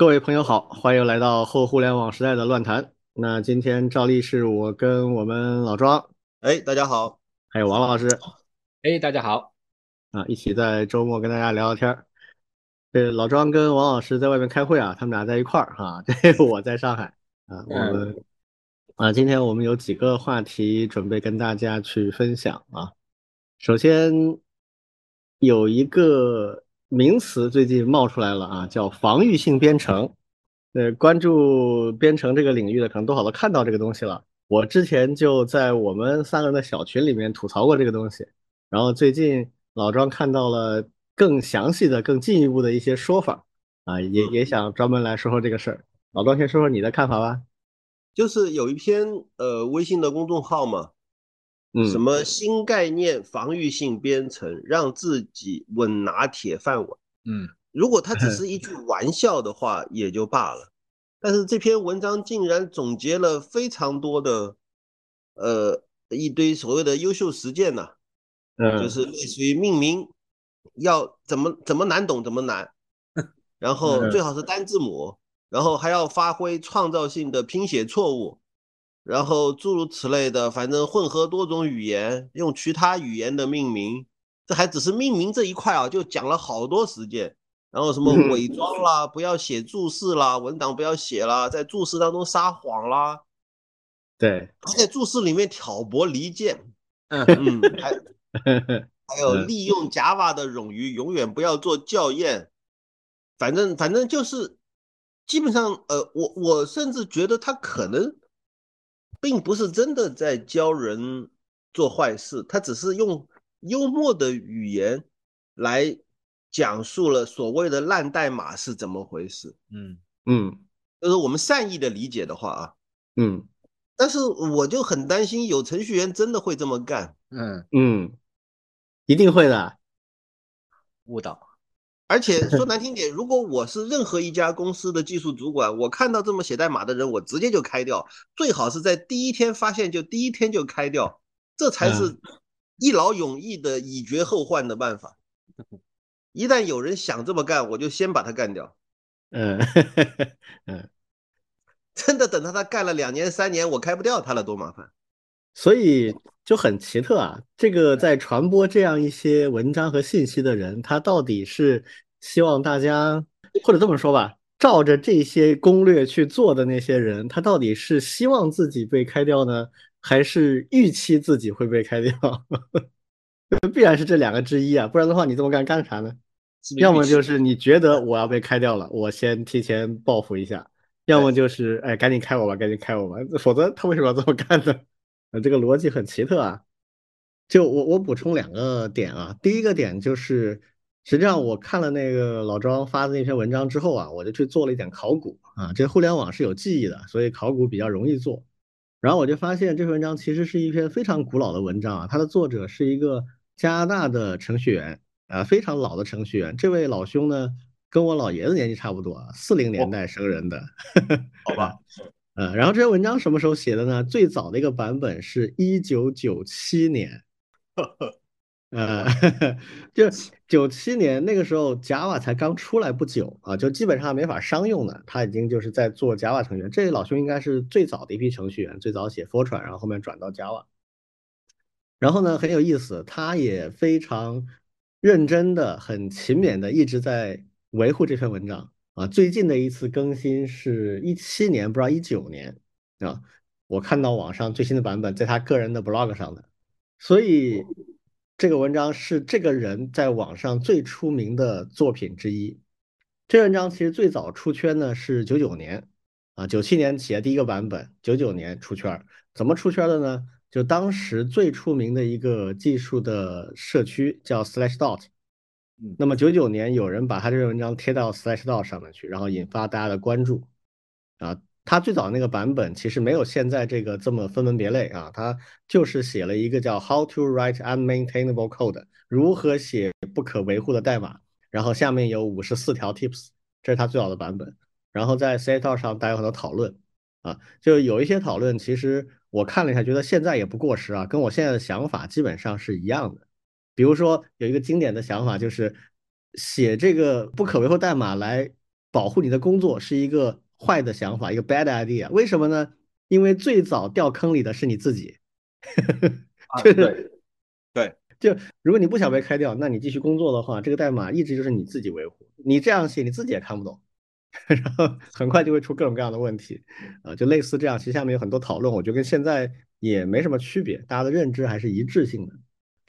各位朋友好，欢迎来到后互联网时代的乱谈。那今天照例是我跟我们老庄，哎，大家好，还有王老师哎，大家好，啊，一起在周末跟大家聊聊天儿。这老庄跟王老师在外面开会啊，他们俩在一块儿哈，这我在上海啊，我们啊，今天我们有几个话题准备跟大家去分享啊。首先有一个名词最近冒出来了啊，叫防御性编程。呃，关注编程这个领域的，可能多少都看到这个东西了。我之前就在我们三个人的小群里面吐槽过这个东西，然后最近老庄看到了更详细的、更进一步的一些说法啊，也也想专门来说说这个事儿。老庄先说说你的看法吧。就是有一篇呃微信的公众号嘛，嗯，什么新概念防御性编程，让自己稳拿铁饭碗。嗯，如果它只 是一句玩笑的话，也就罢了。但是这篇文章竟然总结了非常多的，呃，一堆所谓的优秀实践呢、嗯，就是类似于命名要怎么怎么难懂怎么难，然后嗯最好是单字母，然后还要发挥创造性的拼写错误，然后诸如此类的，反正混合多种语言，用其他语言的命名，这还只是命名这一块啊，就讲了好多实践。然后什么伪 装啦，不要写注释啦，文档不要写啦，在注释当中撒谎啦，对，还在注释里面挑拨离间，嗯嗯，还 还有嗯利用 Java 的冗余，永远不要做校验。反正反正就是，基本上，呃，我我甚至觉得他可能并不是真的在教人做坏事，他只是用幽默的语言来讲述了所谓的烂代码是怎么回事。嗯。嗯。就是我们善意的理解的话啊，嗯。但是我就很担心有程序员真的会这么干。嗯，嗯，一定会的。误导，而且 说难听点，如果我是任何一家公司的技术主管，我看到这么写代码的人，我直接就开掉，最好是在第一天发现就第一天就开掉，这才是一劳永逸的以绝后患的办法。一旦有人想这么干，我就先把他干掉。嗯嗯。真的等到他干了两年三年，我开不掉他了，多麻烦。所以就很奇特啊，这个在传播这样一些文章和信息的人，他到底是希望大家，或者这么说吧，照着这些攻略去做的那些人，他到底是希望自己被开掉呢，还是预期自己会被开掉？必然是这两个之一啊，不然的话你这么干干啥呢？要么就是你觉得我要被开掉了，我先提前报复一下；要么就是哎，赶紧开我吧，赶紧开我吧，否则他为什么要这么干呢？呃，这个逻辑很奇特啊。就我我补充两个点啊，第一个点就是，实际上我看了那个老庄发的那篇文章之后啊，我就去做了一点考古啊。这互联网是有记忆的，所以考古比较容易做。然后我就发现这篇文章其实是一篇非常古老的文章啊，它的作者是一个加拿大的程序员啊，非常老的程序员。这位老兄呢，跟我老爷子年纪差不多啊，四零年代生人的。好吧，呃，然后这篇文章什么时候写的呢？最早的一个版本是一九九七年，呃，就九七年那个时候，Java 才刚出来不久啊，就基本上没法商用的，他已经就是在做 Java 程序员。这老兄应该是最早的一批程序员，最早写 Fortran，然后后面转到 Java。然后呢，很有意思，他也非常认真的、很勤勉的一直在维护这篇文章。啊，最近的一次更新是一七年，不知道一九年啊，我看到网上最新的版本在他个人的 blog 上的，所以这个文章是这个人在网上最出名的作品之一。这文章其实最早出圈呢是九九年啊，九七年写的第一个版本，九九年出圈。怎么出圈的呢？就当时最出名的一个技术的社区叫 Slashdot。那么九九年有人把他这篇文章贴到 Slashdot 上面去，然后引发大家的关注。啊，他最早那个版本其实没有现在这个这么分门别类啊，他就是写了一个叫 How to write unmaintainable code，如何写不可维护的代码，然后下面有五十四条 tips，这是他最早的版本。然后在 Slashdot 上大家有很多讨论啊，就有一些讨论，其实我看了一下，觉得现在也不过时啊，跟我现在的想法基本上是一样的。比如说有一个经典的想法，就是写这个不可维护代码来保护你的工作是一个坏的想法，一个 bad idea。为什么呢？因为最早掉坑里的是你自己，就是对，就如果你不想被开掉，那你继续工作的话，这个代码一直就是你自己维护。你这样写，你自己也看不懂，然后很快就会出各种各样的问题，啊，就类似这样。其实下面有很多讨论，我觉得跟现在也没什么区别，大家的认知还是一致性的。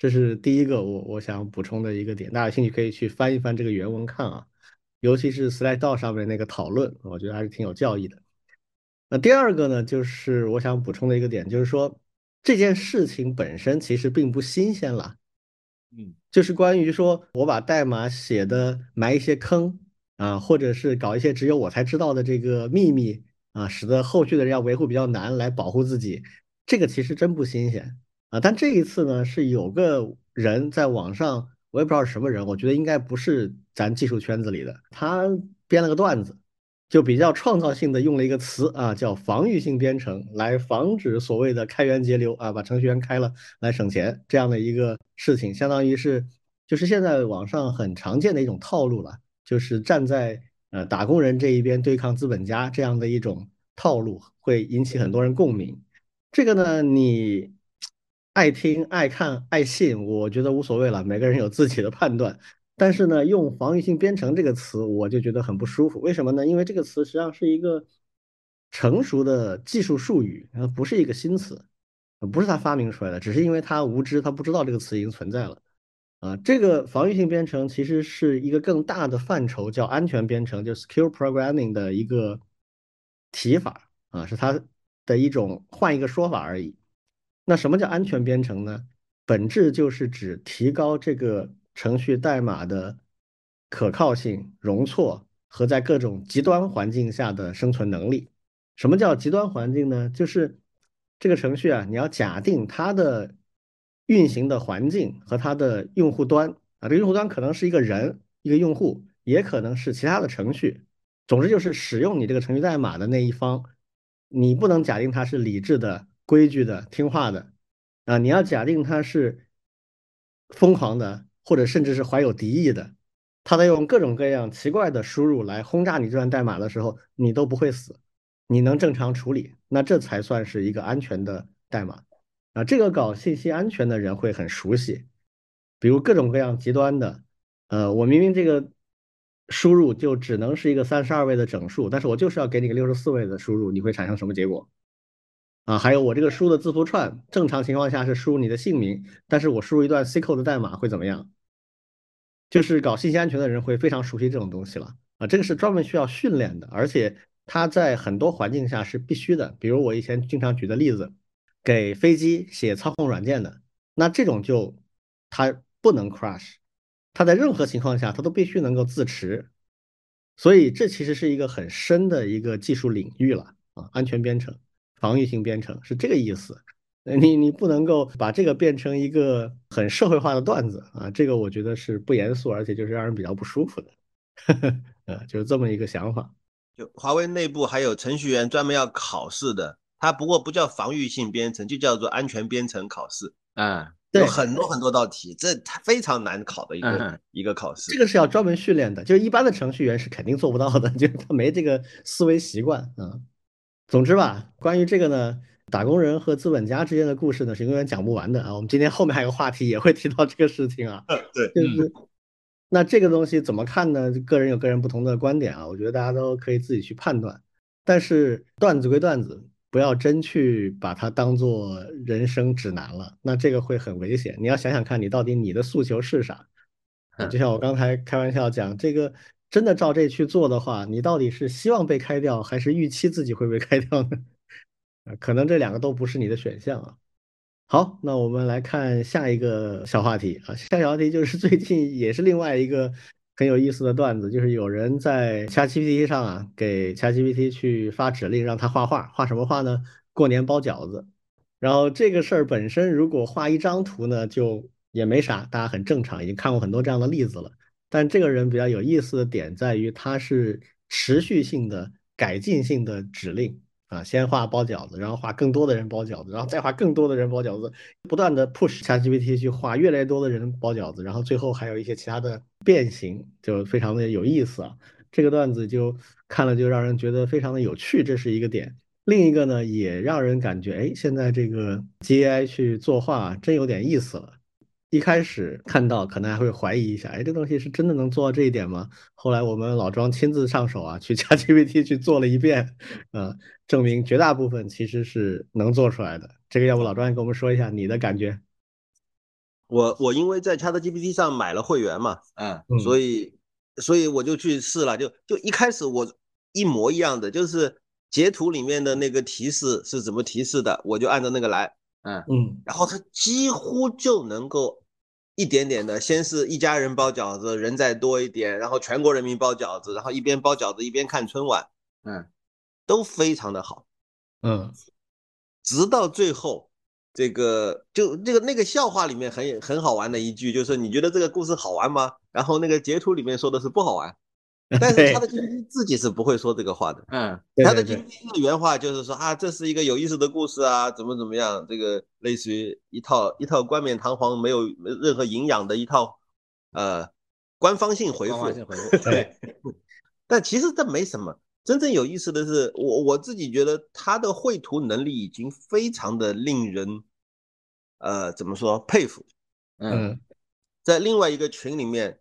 这是第一个我我想补充的一个点，大家有兴趣可以去翻一翻这个原文看啊，尤其是 Slido 上面那个讨论，我觉得还是挺有教义的。那第二个呢，就是我想补充的一个点，就是说这件事情本身其实并不新鲜了，嗯，就是关于说我把代码写的埋一些坑啊，或者是搞一些只有我才知道的这个秘密啊，使得后续的人要维护比较难来保护自己，这个其实真不新鲜。啊，但这一次呢，是有个人在网上，我也不知道什么人，我觉得应该不是咱技术圈子里的，他编了个段子，就比较创造性的用了一个词啊，叫防御性编程，来防止所谓的开源节流啊，把程序员开了来省钱这样的一个事情，相当于是就是现在网上很常见的一种套路了，就是站在呃打工人这一边对抗资本家这样的一种套路，会引起很多人共鸣。这个呢，你。爱听、爱看、爱信，我觉得无所谓了，每个人有自己的判断。但是呢，用防御性编程这个词，我就觉得很不舒服。为什么呢？因为这个词实际上是一个成熟的技术术语，它不是一个新词，不是他发明出来的，只是因为他无知，他不知道这个词已经存在了。啊，这个防御性编程其实是一个更大的范畴，叫安全编程，就 secure programming 的一个提法啊，是它的一种换一个说法而已。那什么叫安全编程呢？本质就是指提高这个程序代码的可靠性、容错和在各种极端环境下的生存能力。什么叫极端环境呢？就是这个程序啊，你要假定它的运行的环境和它的用户端啊，这个用户端可能是一个人，一个用户，也可能是其他的程序。总之就是使用你这个程序代码的那一方，你不能假定它是理智的。规矩的、听话的啊，你要假定他是疯狂的，或者甚至是怀有敌意的，他在用各种各样奇怪的输入来轰炸你这段代码的时候，你都不会死，你能正常处理，那这才算是一个安全的代码啊。这个搞信息安全的人会很熟悉，比如各种各样极端的，呃，我明明这个输入就只能是一个三十二位的整数，但是我就是要给你个六十四位的输入，你会产生什么结果？啊，还有我这个输的字符串，正常情况下是输入你的姓名，但是我输入一段 co 的代码会怎么样？就是搞信息安全的人会非常熟悉这种东西了啊，这个是专门需要训练的，而且它在很多环境下是必须的。比如我以前经常举的例子，给飞机写操控软件的，那这种就它不能 crash，它在任何情况下它都必须能够自持，所以这其实是一个很深的一个技术领域了啊，安全编程。防御性编程是这个意思，你你不能够把这个变成一个很社会化的段子啊，这个我觉得是不严肃，而且就是让人比较不舒服的，呃，就是这么一个想法。就华为内部还有程序员专门要考试的，它不过不叫防御性编程，就叫做安全编程考试。嗯，有很多很多道题，这非常难考的一个一个考试。这个是要专门训练的，就是一般的程序员是肯定做不到的，就是他没这个思维习惯啊。总之吧，关于这个呢，打工人和资本家之间的故事呢，是永远讲不完的啊。我们今天后面还有个话题也会提到这个事情啊。对，就是那这个东西怎么看呢？个人有个人不同的观点啊，我觉得大家都可以自己去判断。但是段子归段子，不要真去把它当做人生指南了，那这个会很危险。你要想想看你到底你的诉求是啥。就像我刚才开玩笑讲这个。真的照这去做的话，你到底是希望被开掉，还是预期自己会被开掉呢？可能这两个都不是你的选项啊。好，那我们来看下一个小话题啊。下小话题就是最近也是另外一个很有意思的段子，就是有人在 ChatGPT 上啊，给 ChatGPT 去发指令，让他画画，画什么画呢？过年包饺子。然后这个事儿本身，如果画一张图呢，就也没啥，大家很正常，已经看过很多这样的例子了。但这个人比较有意思的点在于，他是持续性的改进性的指令啊，先画包饺子，然后画更多的人包饺子，然后再画更多的人包饺子，不断的 push ChatGPT 去画越来越多的人包饺子，然后最后还有一些其他的变形，就非常的有意思啊。这个段子就看了就让人觉得非常的有趣，这是一个点。另一个呢，也让人感觉，哎，现在这个 G A I 去作画真有点意思了。一开始看到可能还会怀疑一下，哎，这东西是真的能做到这一点吗？后来我们老庄亲自上手啊，去 ChatGPT 去做了一遍，呃，证明绝大部分其实是能做出来的。这个要不老庄也跟我们说一下你的感觉？我我因为在 ChatGPT 上买了会员嘛，嗯，所以所以我就去试了，就就一开始我一模一样的，就是截图里面的那个提示是怎么提示的，我就按照那个来，嗯嗯，然后他几乎就能够一点点的，先是一家人包饺子，人再多一点，然后全国人民包饺子，然后一边包饺子一边看春晚，嗯，都非常的好，嗯，直到最后。这个就这个那个笑话里面很很好玩的一句，就是你觉得这个故事好玩吗？然后那个截图里面说的是不好玩，但是他的 GPT 自己是不会说这个话的。嗯，他的 GPT 的原话就是说啊，这是一个有意思的故事啊，怎么怎么样？这个类似于一套一套冠冕堂皇、没有任何营养的一套呃官方性回复。官方性回复。对，但其实这没什么。真正有意思的是，我我自己觉得他的绘图能力已经非常的令人，呃，怎么说佩服？嗯，在另外一个群里面，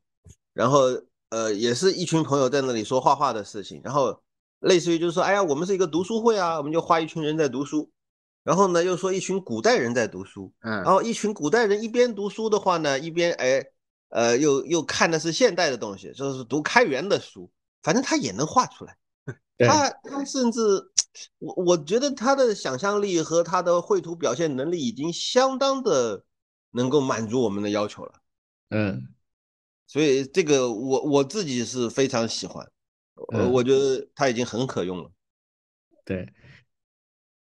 然后呃，也是一群朋友在那里说画画的事情，然后类似于就是说，哎呀，我们是一个读书会啊，我们就画一群人在读书，然后呢又说一群古代人在读书，嗯，然后一群古代人一边读书的话呢，一边哎呃又又看的是现代的东西，就是读开元的书，反正他也能画出来。他他甚至，我我觉得他的想象力和他的绘图表现能力已经相当的能够满足我们的要求了。嗯，所以这个我我自己是非常喜欢，我我觉得他已经很可用了。对，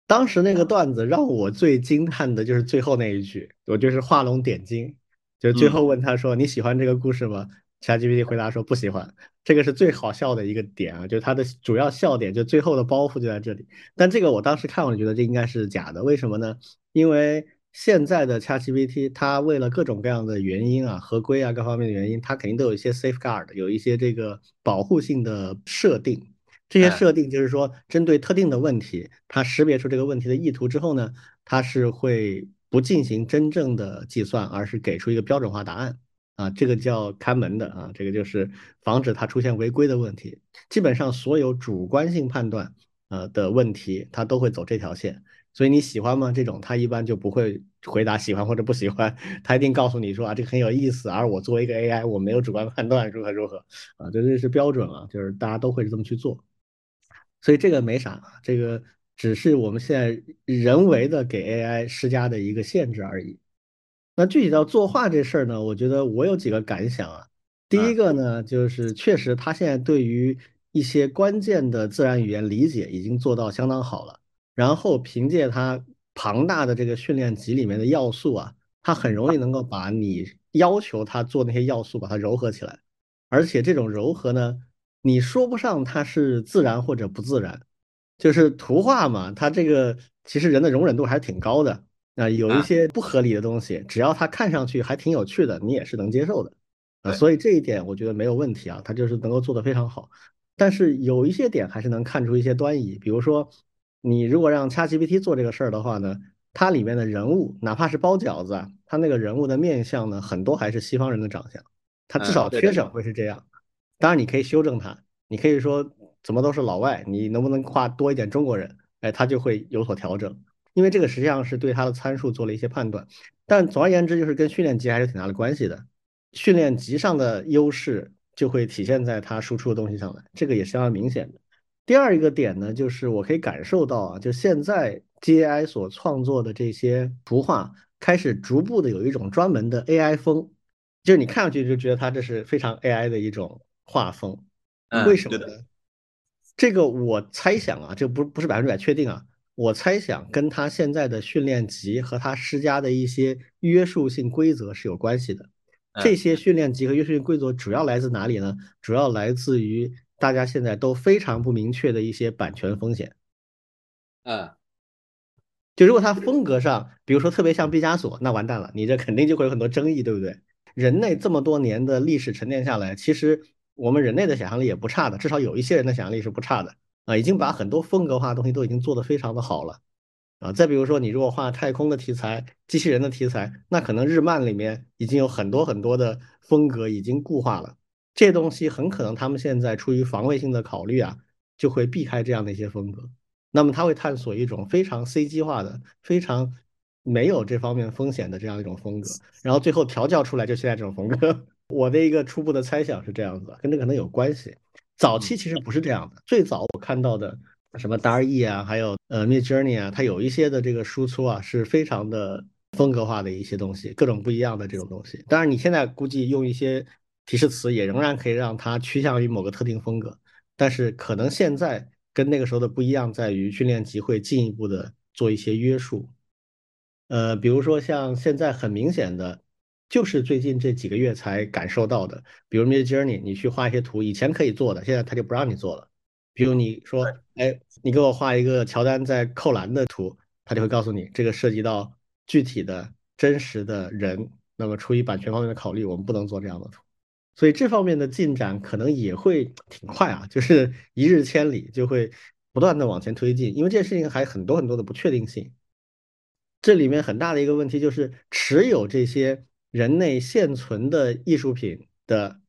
当时那个段子让我最惊叹的就是最后那一句，我就是画龙点睛，就最后问他说你喜欢这个故事吗？ChatGPT 回答说不喜欢。这个是最好笑的一个点啊，就是它的主要笑点，就最后的包袱就在这里。但这个我当时看，我觉得这应该是假的，为什么呢？因为现在的 ChatGPT 它为了各种各样的原因啊，合规啊各方面的原因，它肯定都有一些 safeguard，有一些这个保护性的设定。这些设定就是说，针对特定的问题，它识别出这个问题的意图之后呢，它是会不进行真正的计算，而是给出一个标准化答案。啊，这个叫看门的啊，这个就是防止它出现违规的问题。基本上所有主观性判断呃的问题，它都会走这条线。所以你喜欢吗？这种他一般就不会回答喜欢或者不喜欢，他一定告诉你说啊，这个很有意思。而我作为一个 AI，我没有主观判断，如何如何啊，这这是标准啊，就是大家都会这么去做。所以这个没啥，这个只是我们现在人为的给 AI 施加的一个限制而已。那具体到作画这事儿呢，我觉得我有几个感想啊。第一个呢，就是确实他现在对于一些关键的自然语言理解已经做到相当好了。然后凭借它庞大的这个训练集里面的要素啊，它很容易能够把你要求它做那些要素把它糅合起来。而且这种糅合呢，你说不上它是自然或者不自然，就是图画嘛，它这个其实人的容忍度还是挺高的。啊，有一些不合理的东西，只要它看上去还挺有趣的，你也是能接受的，啊，所以这一点我觉得没有问题啊，它就是能够做得非常好。但是有一些点还是能看出一些端倪，比如说，你如果让 ChatGPT 做这个事儿的话呢，它里面的人物，哪怕是包饺子啊，它那个人物的面相呢，很多还是西方人的长相，它至少缺省会是这样。当然你可以修正它，你可以说怎么都是老外，你能不能画多一点中国人？哎，它就会有所调整。因为这个实际上是对它的参数做了一些判断，但总而言之，就是跟训练集还是挺大的关系的。训练集上的优势就会体现在它输出的东西上来，这个也是相当明显的。第二一个点呢，就是我可以感受到啊，就现在 G A I 所创作的这些图画开始逐步的有一种专门的 A I 风，就是你看上去就觉得它这是非常 A I 的一种画风。为什么呢？这个我猜想啊，这不不是百分之百确定啊。我猜想跟他现在的训练集和他施加的一些约束性规则是有关系的。这些训练集和约束性规则主要来自哪里呢？主要来自于大家现在都非常不明确的一些版权风险。嗯，就如果他风格上，比如说特别像毕加索，那完蛋了，你这肯定就会有很多争议，对不对？人类这么多年的历史沉淀下来，其实我们人类的想象力也不差的，至少有一些人的想象力是不差的啊，已经把很多风格化的东西都已经做得非常的好了啊。再比如说，你如果画太空的题材、机器人的题材，那可能日漫里面已经有很多很多的风格已经固化了，这东西很可能他们现在出于防卫性的考虑啊，就会避开这样的一些风格。那么他会探索一种非常 CG 化的、非常没有这方面风险的这样一种风格，然后最后调教出来就现在这种风格。我的一个初步的猜想是这样子，跟这可能有关系。早期其实不是这样的，最早我看到的什么 DALL-E 啊，还有呃 Midjourney 啊，它有一些的这个输出啊，是非常的风格化的一些东西，各种不一样的这种东西。当然，你现在估计用一些提示词也仍然可以让它趋向于某个特定风格，但是可能现在跟那个时候的不一样在于训练集会进一步的做一些约束。呃，比如说像现在很明显的。就是最近这几个月才感受到的，比如 Midjourney，你去画一些图，以前可以做的，现在他就不让你做了。比如你说，哎，你给我画一个乔丹在扣篮的图，他就会告诉你，这个涉及到具体的真实的人，那么出于版权方面的考虑，我们不能做这样的图。所以这方面的进展可能也会挺快啊，就是一日千里，就会不断的往前推进，因为这件事情还很多很多的不确定性。这里面很大的一个问题就是持有这些。人类现存的艺术品的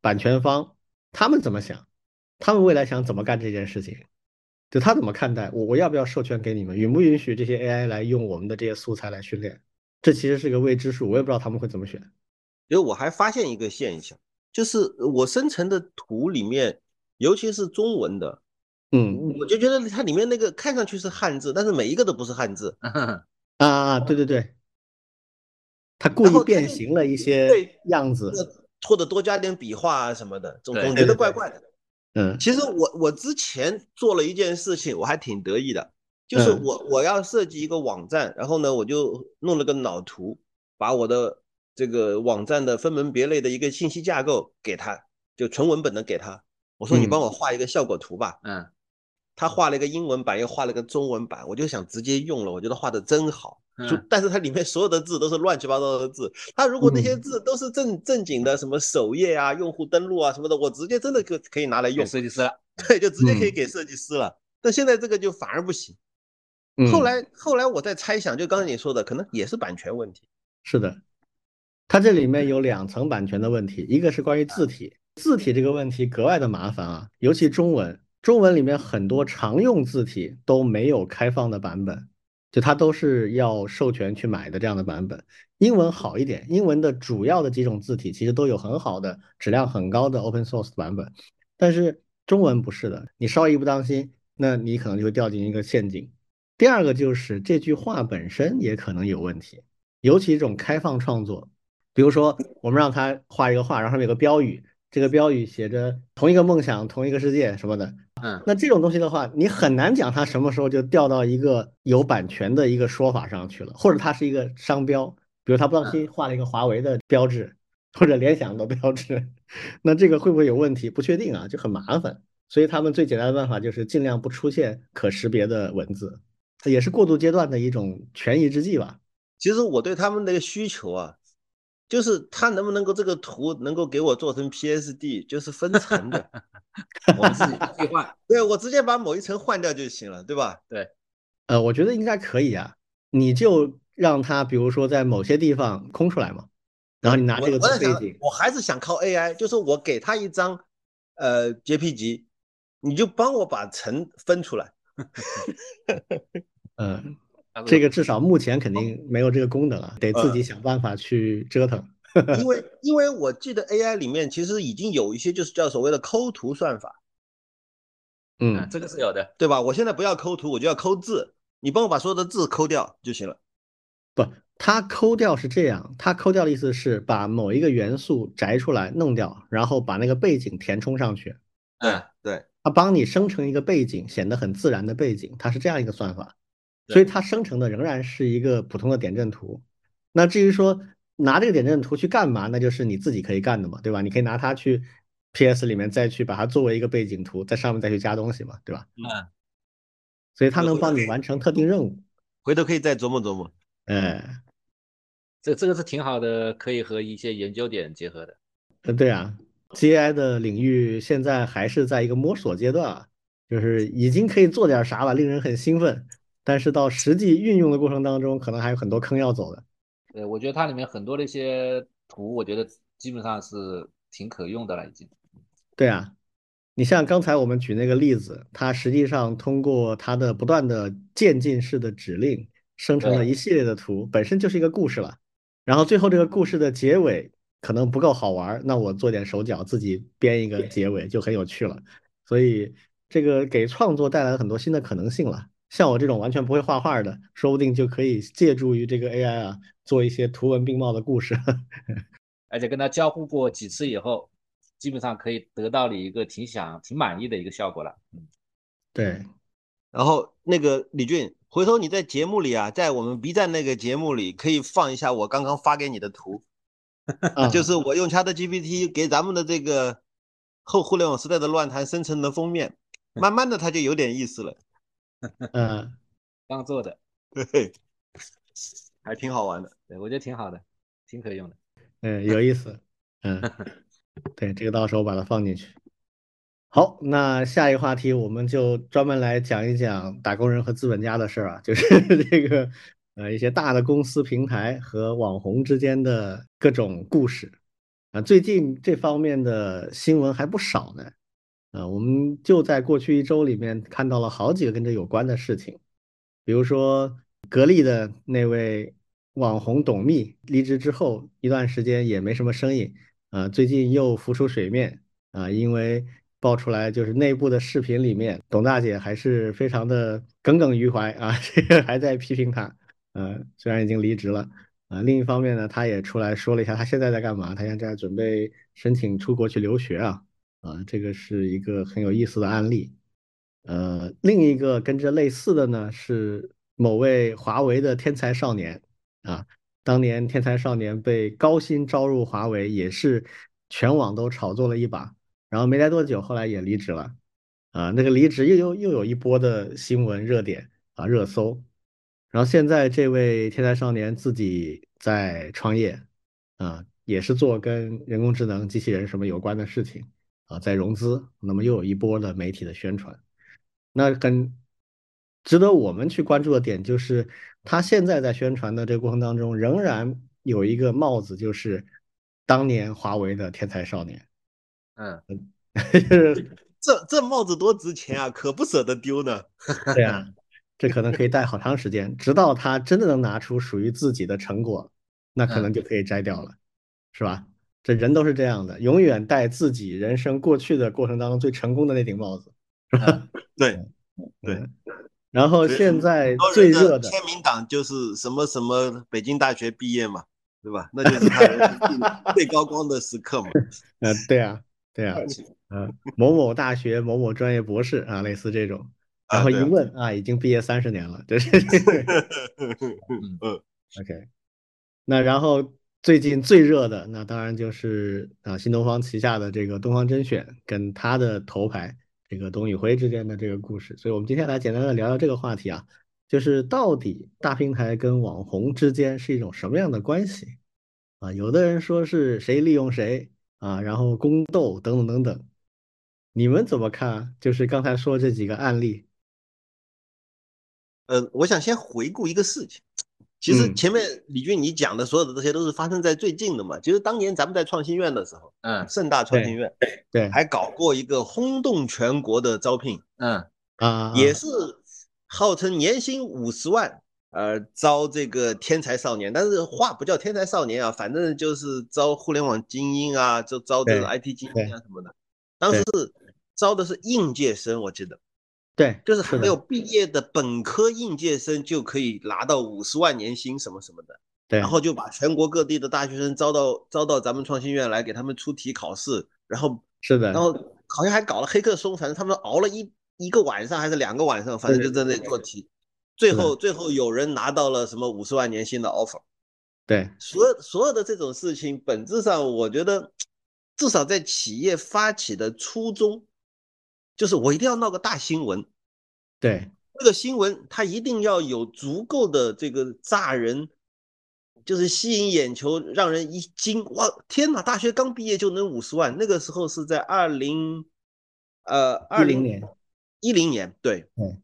版权方，他们怎么想？他们未来想怎么干这件事情？就他怎么看待我？我要不要授权给你们？允不允许这些 AI 来用我们的这些素材来训练？这其实是个未知数，我也不知道他们会怎么选。因为我还发现一个现象，就是我生成的图里面，尤其是中文的，嗯，我就觉得它里面那个看上去是汉字，但是每一个都不是汉字。啊啊，对对对。他故意变形了一些样子，或者多加点笔画啊什么的，总总觉得怪怪的。嗯，其实我我之前做了一件事情，我还挺得意的，就是我我要设计一个网站，然后呢，我就弄了个脑图，把我的这个网站的分门别类的一个信息架构给他，就纯文本的给他，我说你帮我画一个效果图吧。嗯。他画了一个英文版，又画了个中文版，我就想直接用了，我觉得画的真好。就但是它里面所有的字都是乱七八糟的字，它如果那些字都是正正经的什么首页啊、用户登录啊什么的，我直接真的可可以拿来用设计师了。对，就直接可以给设计师了。但现在这个就反而不行。后来后来我在猜想，就刚才你说的，可能也是版权问题。是的，它这里面有两层版权的问题，一个是关于字体，字体这个问题格外的麻烦啊，尤其中文。中文里面很多常用字体都没有开放的版本，就它都是要授权去买的这样的版本。英文好一点，英文的主要的几种字体其实都有很好的、质量很高的 open source 版本，但是中文不是的，你稍一不当心，那你可能就会掉进一个陷阱。第二个就是这句话本身也可能有问题，尤其这种开放创作，比如说我们让他画一个画，然后上面有个标语。这个标语写着“同一个梦想，同一个世界”什么的，嗯，那这种东西的话，你很难讲它什么时候就掉到一个有版权的一个说法上去了，或者它是一个商标，比如他不小心画了一个华为的标志，或者联想的标志，那这个会不会有问题？不确定啊，就很麻烦。所以他们最简单的办法就是尽量不出现可识别的文字，也是过渡阶段的一种权宜之计吧。其实我对他们的需求啊。就是他能不能够这个图能够给我做成 PSD，就是分层的，我们自己替换。对我直接把某一层换掉就行了，对吧？对，呃，我觉得应该可以啊。你就让他比如说在某些地方空出来嘛，然后你拿这个做背景。我还是想靠 AI，就是我给他一张呃 JPG，你就帮我把层分出来。嗯。这个至少目前肯定没有这个功能啊，得自己想办法去折腾。因为 因为我记得 AI 里面其实已经有一些就是叫所谓的抠图算法。嗯，这个是有的，对吧？我现在不要抠图，我就要抠字，你帮我把所有的字抠掉就行了。不，它抠掉是这样，它抠掉的意思是把某一个元素摘出来弄掉，然后把那个背景填充上去。嗯对，它帮你生成一个背景，显得很自然的背景，它是这样一个算法。所以它生成的仍然是一个普通的点阵图。那至于说拿这个点阵图去干嘛，那就是你自己可以干的嘛，对吧？你可以拿它去 PS 里面再去把它作为一个背景图，在上面再去加东西嘛，对吧？嗯。所以它能帮你完成特定任务。回头可以再琢磨琢磨。哎，这这个是挺好的，可以和一些研究点结合的。呃，对啊。GI 的领域现在还是在一个摸索阶段啊，就是已经可以做点啥了，令人很兴奋。但是到实际运用的过程当中，可能还有很多坑要走的。对，我觉得它里面很多的一些图，我觉得基本上是挺可用的了，已经。对啊，你像刚才我们举那个例子，它实际上通过它的不断的渐进式的指令，生成了一系列的图，本身就是一个故事了。然后最后这个故事的结尾可能不够好玩，那我做点手脚，自己编一个结尾就很有趣了。所以这个给创作带来了很多新的可能性了。像我这种完全不会画画的，说不定就可以借助于这个 AI 啊，做一些图文并茂的故事。而且跟他交互过几次以后，基本上可以得到你一个挺想、挺满意的一个效果了。嗯，对。然后那个李俊，回头你在节目里啊，在我们 B 站那个节目里，可以放一下我刚刚发给你的图，就是我用 ChatGPT 给咱们的这个后互联网时代的乱谈生成的封面，慢慢的它就有点意思了。嗯，刚做的，对，还挺好玩的，对我觉得挺好的，挺可用的，嗯，有意思，嗯，对，这个到时候把它放进去。好，那下一个话题我们就专门来讲一讲打工人和资本家的事儿啊，就是这个呃一些大的公司平台和网红之间的各种故事啊，最近这方面的新闻还不少呢。啊，我们就在过去一周里面看到了好几个跟这有关的事情，比如说格力的那位网红董秘离职之后一段时间也没什么声音，啊，最近又浮出水面，啊，因为爆出来就是内部的视频里面，董大姐还是非常的耿耿于怀啊，这个还在批评他，呃，虽然已经离职了，啊，另一方面呢，他也出来说了一下他现在在干嘛，他现在准备申请出国去留学啊。啊，这个是一个很有意思的案例。呃，另一个跟这类似的呢，是某位华为的天才少年啊。当年天才少年被高薪招入华为，也是全网都炒作了一把。然后没待多久，后来也离职了。啊，那个离职又又又有一波的新闻热点啊，热搜。然后现在这位天才少年自己在创业啊，也是做跟人工智能、机器人什么有关的事情。啊，在融资，那么又有一波的媒体的宣传，那很值得我们去关注的点就是，他现在在宣传的这个过程当中，仍然有一个帽子，就是当年华为的天才少年。嗯，这这帽子多值钱啊，可不舍得丢呢。对啊，这可能可以戴好长时间，直到他真的能拿出属于自己的成果，那可能就可以摘掉了，是吧？这人都是这样的，永远戴自己人生过去的过程当中最成功的那顶帽子，是吧？对，对。然后现在最热的签名档就是什么什么北京大学毕业嘛，对吧？那就是他 最高光的时刻嘛。嗯，对啊，对啊，嗯，某某大学某某专业博士啊，类似这种。然后一问啊，已经毕业三十年了，这是。嗯，OK。那然后。最近最热的那当然就是啊新东方旗下的这个东方甄选跟他的头牌这个董宇辉之间的这个故事，所以我们今天来简单的聊聊这个话题啊，就是到底大平台跟网红之间是一种什么样的关系啊？有的人说是谁利用谁啊，然后宫斗等等等等，你们怎么看？就是刚才说这几个案例，呃，我想先回顾一个事情。其实前面李俊你讲的所有的这些都是发生在最近的嘛。其实当年咱们在创新院的时候，嗯，盛大创新院，对，还搞过一个轰动全国的招聘，嗯啊，也是号称年薪五十万，呃，招这个天才少年，但是话不叫天才少年啊，反正就是招互联网精英啊，就招这个 IT 精英啊什么的。当时是招的是应届生，我记得。对，就是还没有毕业的本科应届生就可以拿到五十万年薪什么什么的，对，然后。就把全国各地的大学生招到招到咱们创新院来给他们出题考试，然后是的，然后好像还搞了黑客松，反正他们熬了一一个晚上还是两个晚上，反正就在那里做题，最后最后有人拿到了什么五十万年薪的 offer，对，所有所有的这种事情本质上我觉得至少在企业发起的初衷。就是我一定要闹个大新闻，对这个新闻，它一定要有足够的这个炸人就是吸引眼球，让人一惊，哇，天哪！大学刚毕业就能五十万，那个时候是在二零，呃，二零年，一零年，对，嗯，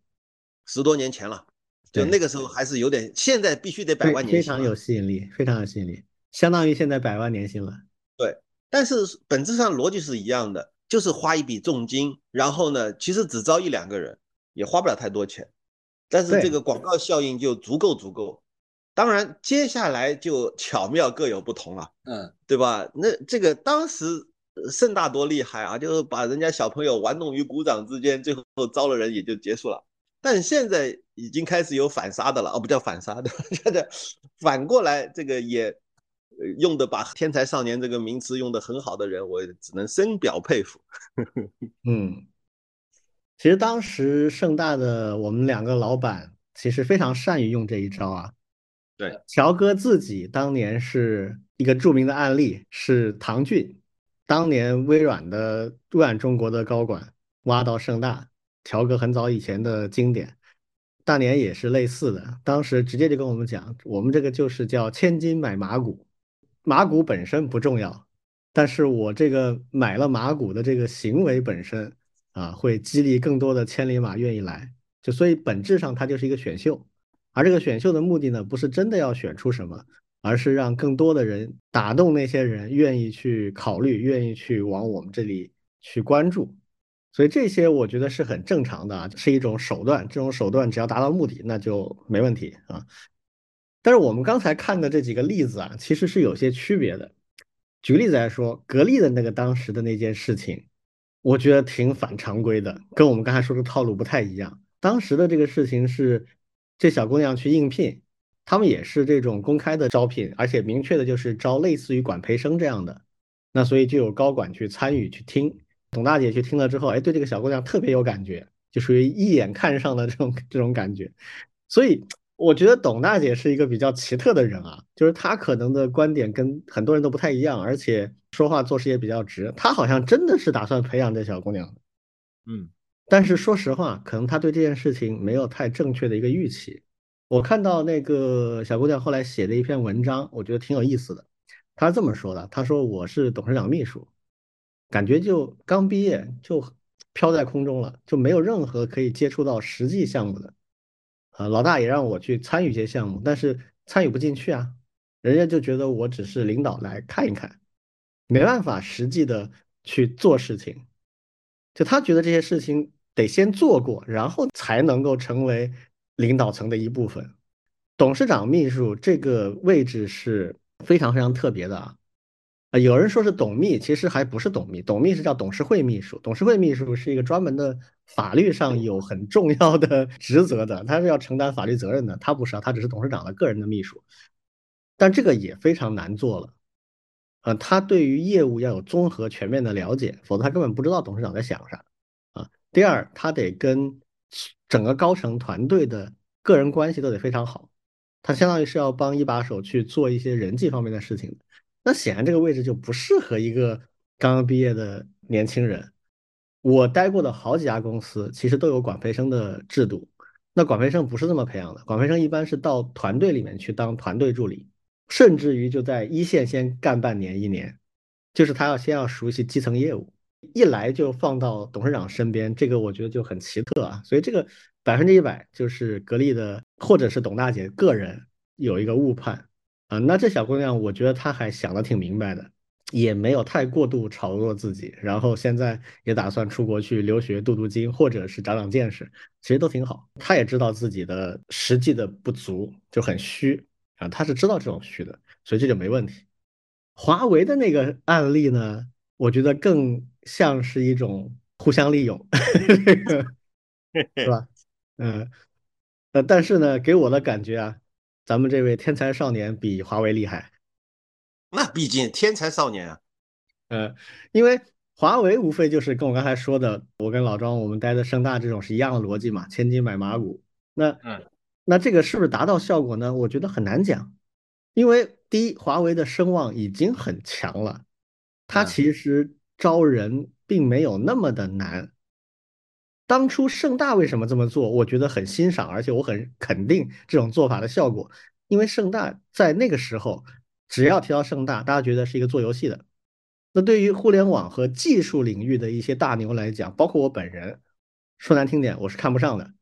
十多年前了，就那个时候还是有点，现在必须得百万年薪，非常有吸引力，非常有吸引力，相当于现在百万年薪了。对，但是本质上逻辑是一样的，就是花一笔重金，然后呢，其实只招一两个人，也花不了太多钱，但是这个广告效应就足够足够。当然，接下来就巧妙各有不同了，嗯，对吧？那这个当时盛大多厉害啊，就是把人家小朋友玩弄于股掌之间，最后招了人也就结束了。但现在已经开始有反杀的了，哦，不叫反杀的，现在反过来，这个也用的把“天才少年”这个名词用的很好的人，我只能深表佩服。嗯，其实当时盛大的我们两个老板其实非常善于用这一招啊。对，乔哥自己当年是一个著名的案例，是唐骏，当年微软的微软中国的高管挖到盛大，乔哥很早以前的经典，当年也是类似的，当时直接就跟我们讲，我们这个就是叫千金买马股，马股本身不重要，但是我这个买了马股的这个行为本身啊，会激励更多的千里马愿意来，就所以本质上它就是一个选秀。而这个选秀的目的呢，不是真的要选出什么，而是让更多的人打动那些人，愿意去考虑，愿意去往我们这里去关注。所以这些我觉得是很正常的啊，是一种手段。这种手段只要达到目的，那就没问题啊。但是我们刚才看的这几个例子啊，其实是有些区别的。举例子来说，格力的那个当时的那件事情，我觉得挺反常规的，跟我们刚才说的套路不太一样。当时的这个事情是。这小姑娘去应聘，他们也是这种公开的招聘，而且明确的就是招类似于管培生这样的。那所以就有高管去参与去听，董大姐去听了之后，哎，对这个小姑娘特别有感觉，就属于一眼看上的这种这种感觉。所以我觉得董大姐是一个比较奇特的人啊，就是她可能的观点跟很多人都不太一样，而且说话做事也比较直。她好像真的是打算培养这小姑娘嗯。但是说实话，可能她对这件事情没有太正确的一个预期。我看到那个小姑娘后来写的一篇文章，我觉得挺有意思的。她是这么说的：“她说我是董事长秘书，感觉就刚毕业就飘在空中了，就没有任何可以接触到实际项目的。啊，老大也让我去参与一些项目，但是参与不进去啊，人家就觉得我只是领导来看一看，没办法实际的去做事情。就他觉得这些事情。”得先做过，然后才能够成为领导层的一部分。董事长秘书这个位置是非常非常特别的啊！啊，有人说是董秘，其实还不是董秘，董秘是叫董事会秘书。董事会秘书是一个专门的法律上有很重要的职责的，他是要承担法律责任的。他不是啊，他只是董事长的个人的秘书。但这个也非常难做了，呃，他对于业务要有综合全面的了解，否则他根本不知道董事长在想啥啊。第二，他得跟整个高层团队的个人关系都得非常好，他相当于是要帮一把手去做一些人际方面的事情。那显然这个位置就不适合一个刚刚毕业的年轻人。我待过的好几家公司其实都有管培生的制度，那管培生不是这么培养的，管培生一般是到团队里面去当团队助理，甚至于就在一线先干半年一年，就是他要先要熟悉基层业务。一来就放到董事长身边，这个我觉得就很奇特啊，所以这个百分之一百就是格力的，或者是董大姐个人有一个误判啊。那这小姑娘，我觉得她还想的挺明白的，也没有太过度炒作自己，然后现在也打算出国去留学镀镀金，或者是长长见识，其实都挺好。他也知道自己的实际的不足，就很虚啊，他是知道这种虚的，所以这就没问题。华为的那个案例呢，我觉得更。像是一种互相利用，是吧？嗯，呃，但是呢，给我的感觉啊，咱们这位天才少年比华为厉害。那毕竟天才少年啊，呃，因为华为无非就是跟我刚才说的，我跟老庄我们待的盛大这种是一样的逻辑嘛，千金买马骨。那，嗯，那这个是不是达到效果呢？我觉得很难讲，因为第一，华为的声望已经很强了，它其实。招人并没有那么的难。当初盛大为什么这么做？我觉得很欣赏，而且我很肯定这种做法的效果，因为盛大在那个时候，只要提到盛大，大家觉得是一个做游戏的。那对于互联网和技术领域的一些大牛来讲，包括我本人，说难听点，我是看不上的。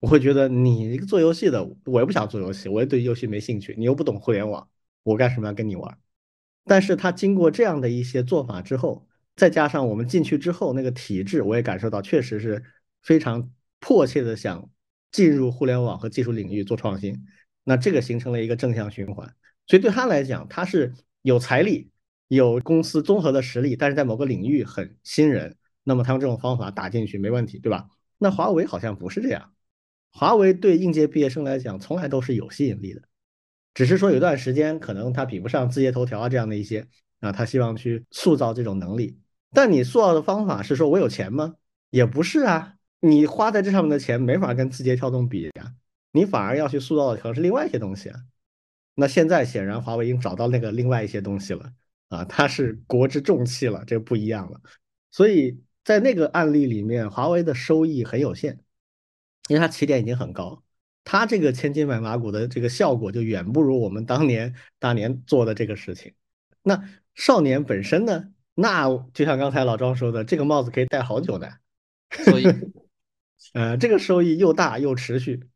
我会觉得你一个做游戏的，我也不想做游戏，我也对游戏没兴趣，你又不懂互联网，我干什么要跟你玩？但是他经过这样的一些做法之后，再加上我们进去之后那个体制，我也感受到确实是非常迫切的想进入互联网和技术领域做创新。那这个形成了一个正向循环，所以对他来讲，他是有财力、有公司综合的实力，但是在某个领域很新人，那么他用这种方法打进去没问题，对吧？那华为好像不是这样，华为对应届毕业生来讲从来都是有吸引力的。只是说有段时间可能他比不上字节头条啊这样的一些啊，他希望去塑造这种能力。但你塑造的方法是说我有钱吗？也不是啊，你花在这上面的钱没法跟字节跳动比呀，你反而要去塑造的可能是另外一些东西啊。那现在显然华为已经找到那个另外一些东西了啊，它是国之重器了，这不一样了。所以在那个案例里面，华为的收益很有限，因为它起点已经很高。它这个千金买马股的这个效果就远不如我们当年大年做的这个事情。那少年本身呢？那就像刚才老庄说的，这个帽子可以戴好久的。所以，呃，这个收益又大又持续。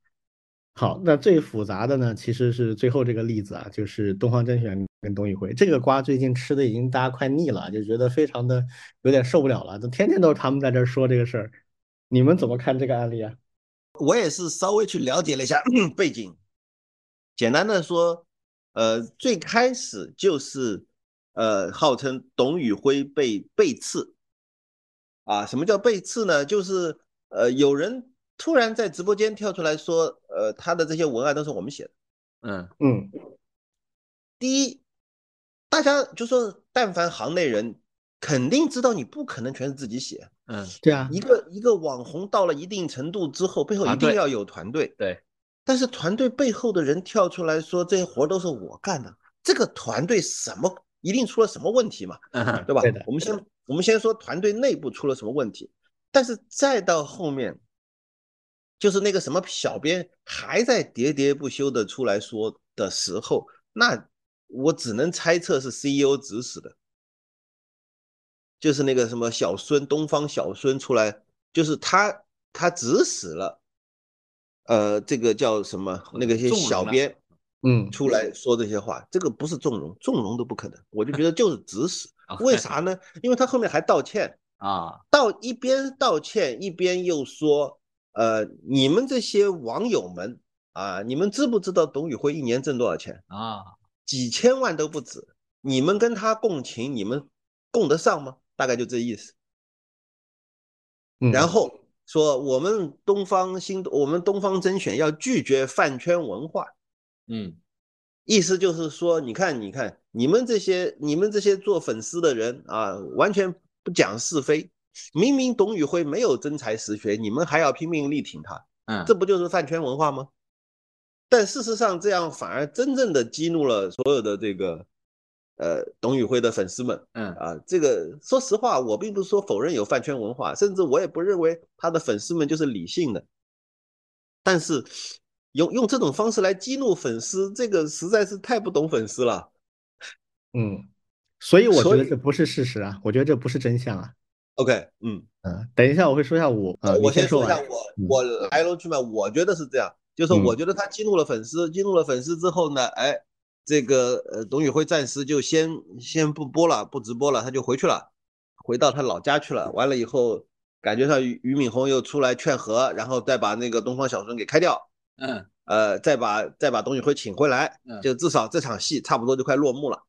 好，那最复杂的呢，其实是最后这个例子啊，就是东方甄选跟董宇辉这个瓜，最近吃的已经大家快腻了，就觉得非常的有点受不了了，就天天都是他们在这说这个事儿。你们怎么看这个案例啊？我也是稍微去了解了一下 背景，简单的说，呃，最开始就是呃，号称董宇辉被背刺，啊，什么叫背刺呢？就是呃，有人突然在直播间跳出来说，呃，他的这些文案都是我们写的。嗯嗯，第一，大家就说，但凡行内人肯定知道你不可能全是自己写。嗯，对啊，一个一个网红到了一定程度之后，背后一定要有团队。对，但是团队背后的人跳出来说这些活都是我干的，这个团队什么一定出了什么问题嘛？对吧？对的我们先我们先说团队内部出了什么问题，但是再到后面，就是那个什么小编还在喋喋不休的出来说的时候，那我只能猜测是 CEO 指使的。就是那个什么小孙，东方小孙出来，就是他，他指使了，呃，这个叫什么？那个些小编，嗯，出来说这些话，这个不是纵容，纵容都不可能。我就觉得就是指使，为啥呢？因为他后面还道歉啊，道一边道歉一边又说，呃，你们这些网友们啊，你们知不知道董宇辉一年挣多少钱啊？几千万都不止，你们跟他共情，你们供得上吗？大概就这意思，然后说我们东方新，我们东方甄选要拒绝饭圈文化，嗯，意思就是说，你看，你看，你们这些，你们这些做粉丝的人啊，完全不讲是非，明明董宇辉没有真才实学，你们还要拼命力挺他，嗯，这不就是饭圈文化吗？但事实上，这样反而真正的激怒了所有的这个。呃，董宇辉的粉丝们，嗯啊，这个说实话，我并不是说否认有饭圈文化，甚至我也不认为他的粉丝们就是理性的。但是用用这种方式来激怒粉丝，这个实在是太不懂粉丝了。嗯，所以我觉得这不是事实啊，我觉得这不是真相啊。OK，嗯嗯，等一下我会说一下我，呃，我先说一下我我来龙去脉，我觉得是这样，就是我觉得他激怒了粉丝，激怒了粉丝之后呢，哎。这个呃，董宇辉暂时就先先不播了，不直播了，他就回去了，回到他老家去了。完了以后，感觉上俞俞敏洪又出来劝和，然后再把那个东方小孙给开掉，嗯，呃，再把再把董宇辉请回来，就至少这场戏差不多就快落幕了。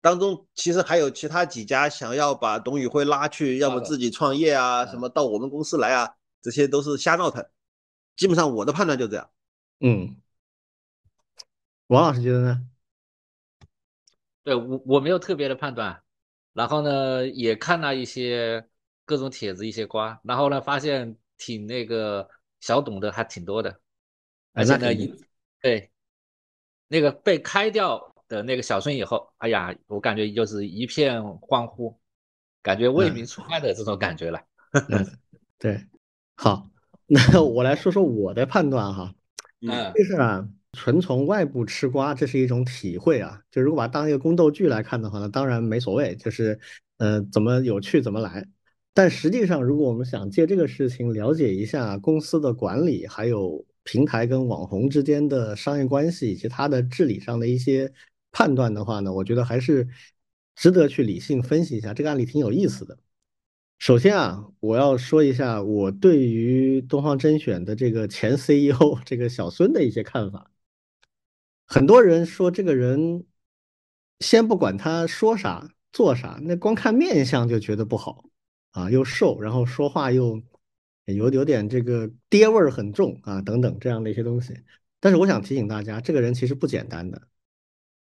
当中其实还有其他几家想要把董宇辉拉去，要么自己创业啊，什么到我们公司来啊，这些都是瞎闹腾。基本上我的判断就这样。嗯，王老师觉得呢？对我我没有特别的判断，然后呢也看了一些各种帖子一些瓜，然后呢发现挺那个小董的还挺多的，而且呢对那个被开掉的那个小孙以后，哎呀，我感觉就是一片欢呼，感觉为民除害的这种感觉了。嗯，对，好，那我来说说我的判断哈，嗯，就是啊，纯从外部吃瓜，这是一种体会啊。就如果把它当一个宫斗剧来看的话，呢当然没所谓，就是呃怎么有趣怎么来。但实际上，如果我们想借这个事情了解一下公司的管理，还有平台跟网红之间的商业关系以及它的治理上的一些判断的话呢，我觉得还是值得去理性分析一下。这个案例挺有意思的。首先啊，我要说一下我对于东方甄选的这个前 CEO 这个小孙的一些看法。很多人说这个人，先不管他说啥做啥，那光看面相就觉得不好啊，又瘦，然后说话又有有点这个爹味儿很重啊，等等这样的一些东西。但是我想提醒大家，这个人其实不简单的，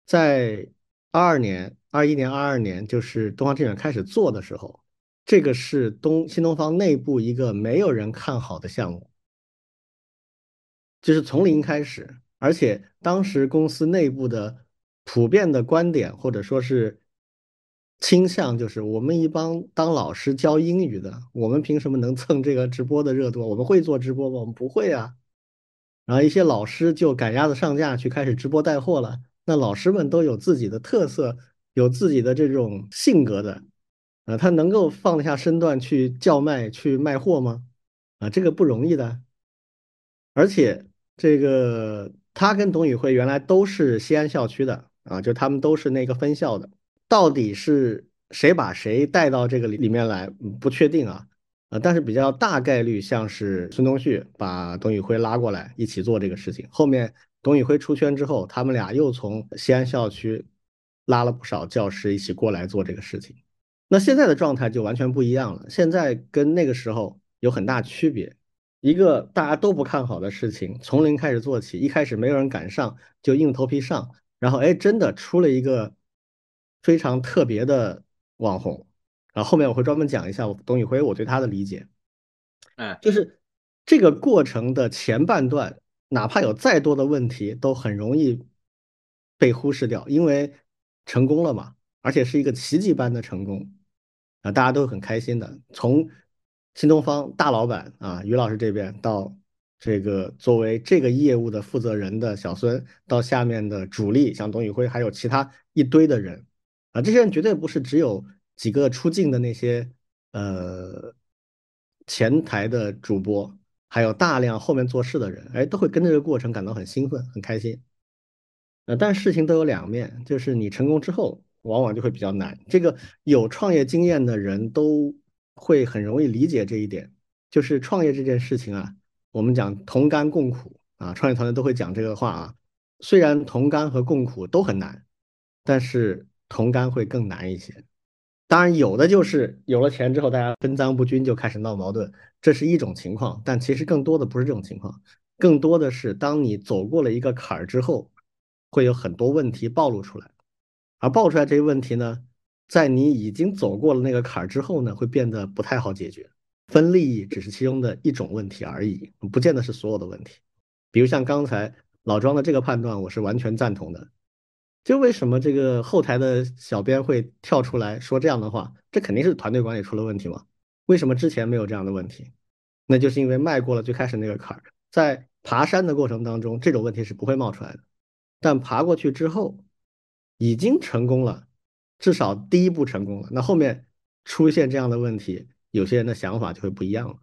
在二二年、二一年、二二年，就是东方甄选开始做的时候。这个是东新东方内部一个没有人看好的项目，就是从零开始，而且当时公司内部的普遍的观点或者说是倾向，就是我们一帮当老师教英语的，我们凭什么能蹭这个直播的热度？我们会做直播吗？我们不会啊。然后一些老师就赶鸭子上架去开始直播带货了。那老师们都有自己的特色，有自己的这种性格的。啊，他能够放下身段去叫卖、去卖货吗？啊，这个不容易的。而且，这个他跟董宇辉原来都是西安校区的啊，就他们都是那个分校的。到底是谁把谁带到这个里里面来？不确定啊。啊，但是比较大概率像是孙东旭把董宇辉拉过来一起做这个事情。后面董宇辉出圈之后，他们俩又从西安校区拉了不少教师一起过来做这个事情。那现在的状态就完全不一样了。现在跟那个时候有很大区别。一个大家都不看好的事情，从零开始做起，一开始没有人敢上，就硬头皮上，然后哎，真的出了一个非常特别的网红。然后后面我会专门讲一下董宇辉我对他的理解。哎，就是这个过程的前半段，哪怕有再多的问题，都很容易被忽视掉，因为成功了嘛，而且是一个奇迹般的成功。啊，大家都很开心的。从新东方大老板啊，于老师这边到这个作为这个业务的负责人的小孙，到下面的主力像董宇辉，还有其他一堆的人啊，这些人绝对不是只有几个出镜的那些呃前台的主播，还有大量后面做事的人，哎，都会跟着这个过程感到很兴奋、很开心。呃，但事情都有两面，就是你成功之后。往往就会比较难。这个有创业经验的人都会很容易理解这一点，就是创业这件事情啊，我们讲同甘共苦啊，创业团队都会讲这个话啊。虽然同甘和共苦都很难，但是同甘会更难一些。当然，有的就是有了钱之后，大家分赃不均就开始闹矛盾，这是一种情况。但其实更多的不是这种情况，更多的是当你走过了一个坎儿之后，会有很多问题暴露出来。而爆出来这些问题呢，在你已经走过了那个坎儿之后呢，会变得不太好解决。分利益只是其中的一种问题而已，不见得是所有的问题。比如像刚才老庄的这个判断，我是完全赞同的。就为什么这个后台的小编会跳出来说这样的话？这肯定是团队管理出了问题嘛？为什么之前没有这样的问题？那就是因为迈过了最开始那个坎儿，在爬山的过程当中，这种问题是不会冒出来的。但爬过去之后，已经成功了，至少第一步成功了。那后面出现这样的问题，有些人的想法就会不一样了。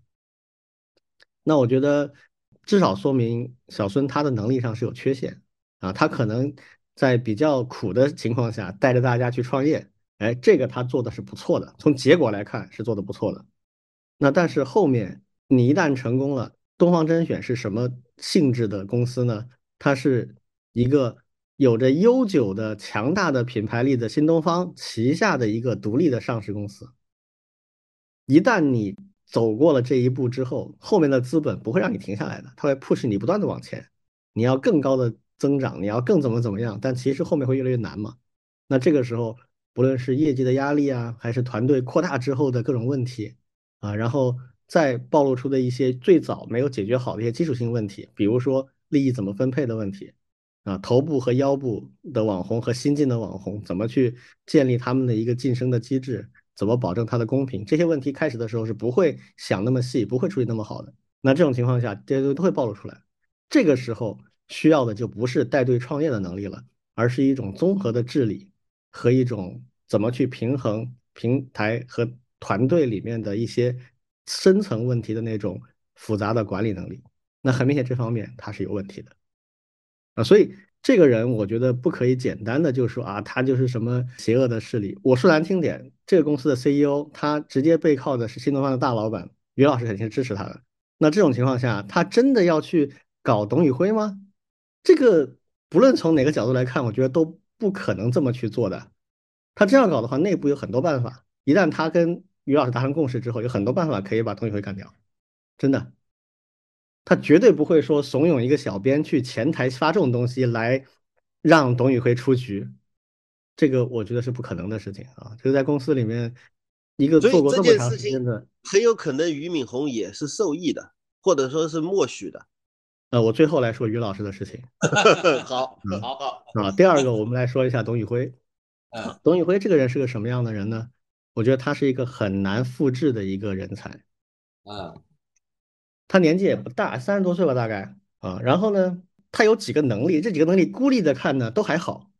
那我觉得至少说明小孙他的能力上是有缺陷啊，他可能在比较苦的情况下带着大家去创业，哎，这个他做的是不错的，从结果来看是做的不错的。那但是后面你一旦成功了，东方甄选是什么性质的公司呢？它是一个。有着悠久的强大的品牌力的新东方旗下的一个独立的上市公司，一旦你走过了这一步之后，后面的资本不会让你停下来的，它会 push 你不断的往前，你要更高的增长，你要更怎么怎么样，但其实后面会越来越难嘛。那这个时候，不论是业绩的压力啊，还是团队扩大之后的各种问题啊，然后再暴露出的一些最早没有解决好的一些基础性问题，比如说利益怎么分配的问题。啊，头部和腰部的网红和新进的网红怎么去建立他们的一个晋升的机制？怎么保证它的公平？这些问题开始的时候是不会想那么细，不会处理那么好的。那这种情况下，这些都会暴露出来。这个时候，需要的就不是带队创业的能力了，而是一种综合的治理和一种怎么去平衡平台和团队里面的一些深层问题的那种复杂的管理能力。那很明显，这方面他是有问题的啊，所以这个人我觉得不可以简单的就说啊，他就是什么邪恶的势力。我说难听点，这个公司的 CEO 他直接背靠的是新东方的大老板于老师，肯定是支持他的。那这种情况下，他真的要去搞董宇辉吗？这个不论从哪个角度来看，我觉得都不可能这么去做的。他这样搞的话，内部有很多办法。一旦他跟于老师达成共识之后，有很多办法可以把董宇辉干掉。真的，他绝对不会说怂恿一个小编去前台发这种东西来让董宇辉出局。这个我觉得是不可能的事情啊！这个在公司里面，一个做过这么长时间的，很有可能俞敏洪也是受益的，或者说是默许的。呃，我最后来说于老师的事情。好，好，好啊。第二个，我们来说一下董宇辉。嗯，董宇辉这个人是个什么样的人呢？我觉得他是一个很难复制的一个人才。啊，他年纪也不大，三十多岁吧，大概啊。然后呢，他有几个能力，这几个能力孤立的看呢都还好，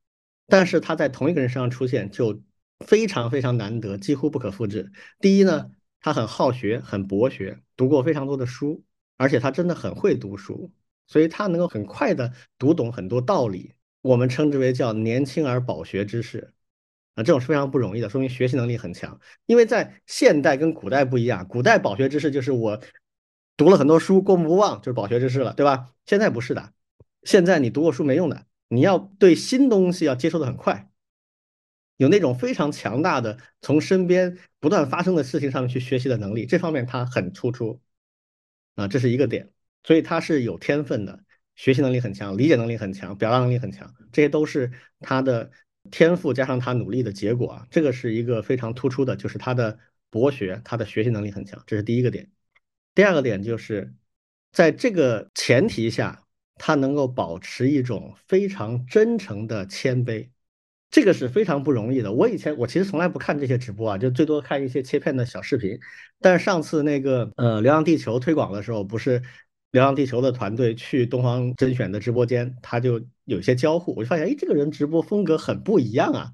但是他在同一个人身上出现就非常非常难得，几乎不可复制。第一呢，他很好学，很博学，读过非常多的书。而且他真的很会读书，所以他能够很快的读懂很多道理。我们称之为叫年轻而饱学之士，啊，这种是非常不容易的，说明学习能力很强。因为在现代跟古代不一样，古代饱学之士就是我读了很多书，过目不忘就是饱学之士了，对吧？现在不是的，现在你读过书没用的，你要对新东西要接受的很快，有那种非常强大的从身边不断发生的事情上面去学习的能力，这方面他很突出。啊，这是一个点，所以他是有天分的，学习能力很强，理解能力很强，表达能力很强，这些都是他的天赋加上他努力的结果啊。这个是一个非常突出的，就是他的博学，他的学习能力很强，这是第一个点。第二个点就是在这个前提下，他能够保持一种非常真诚的谦卑。这个是非常不容易的。我以前我其实从来不看这些直播啊，就最多看一些切片的小视频。但是上次那个呃《流浪地球》推广的时候，不是《流浪地球》的团队去东方甄选的直播间，他就有些交互，我就发现，哎，这个人直播风格很不一样啊。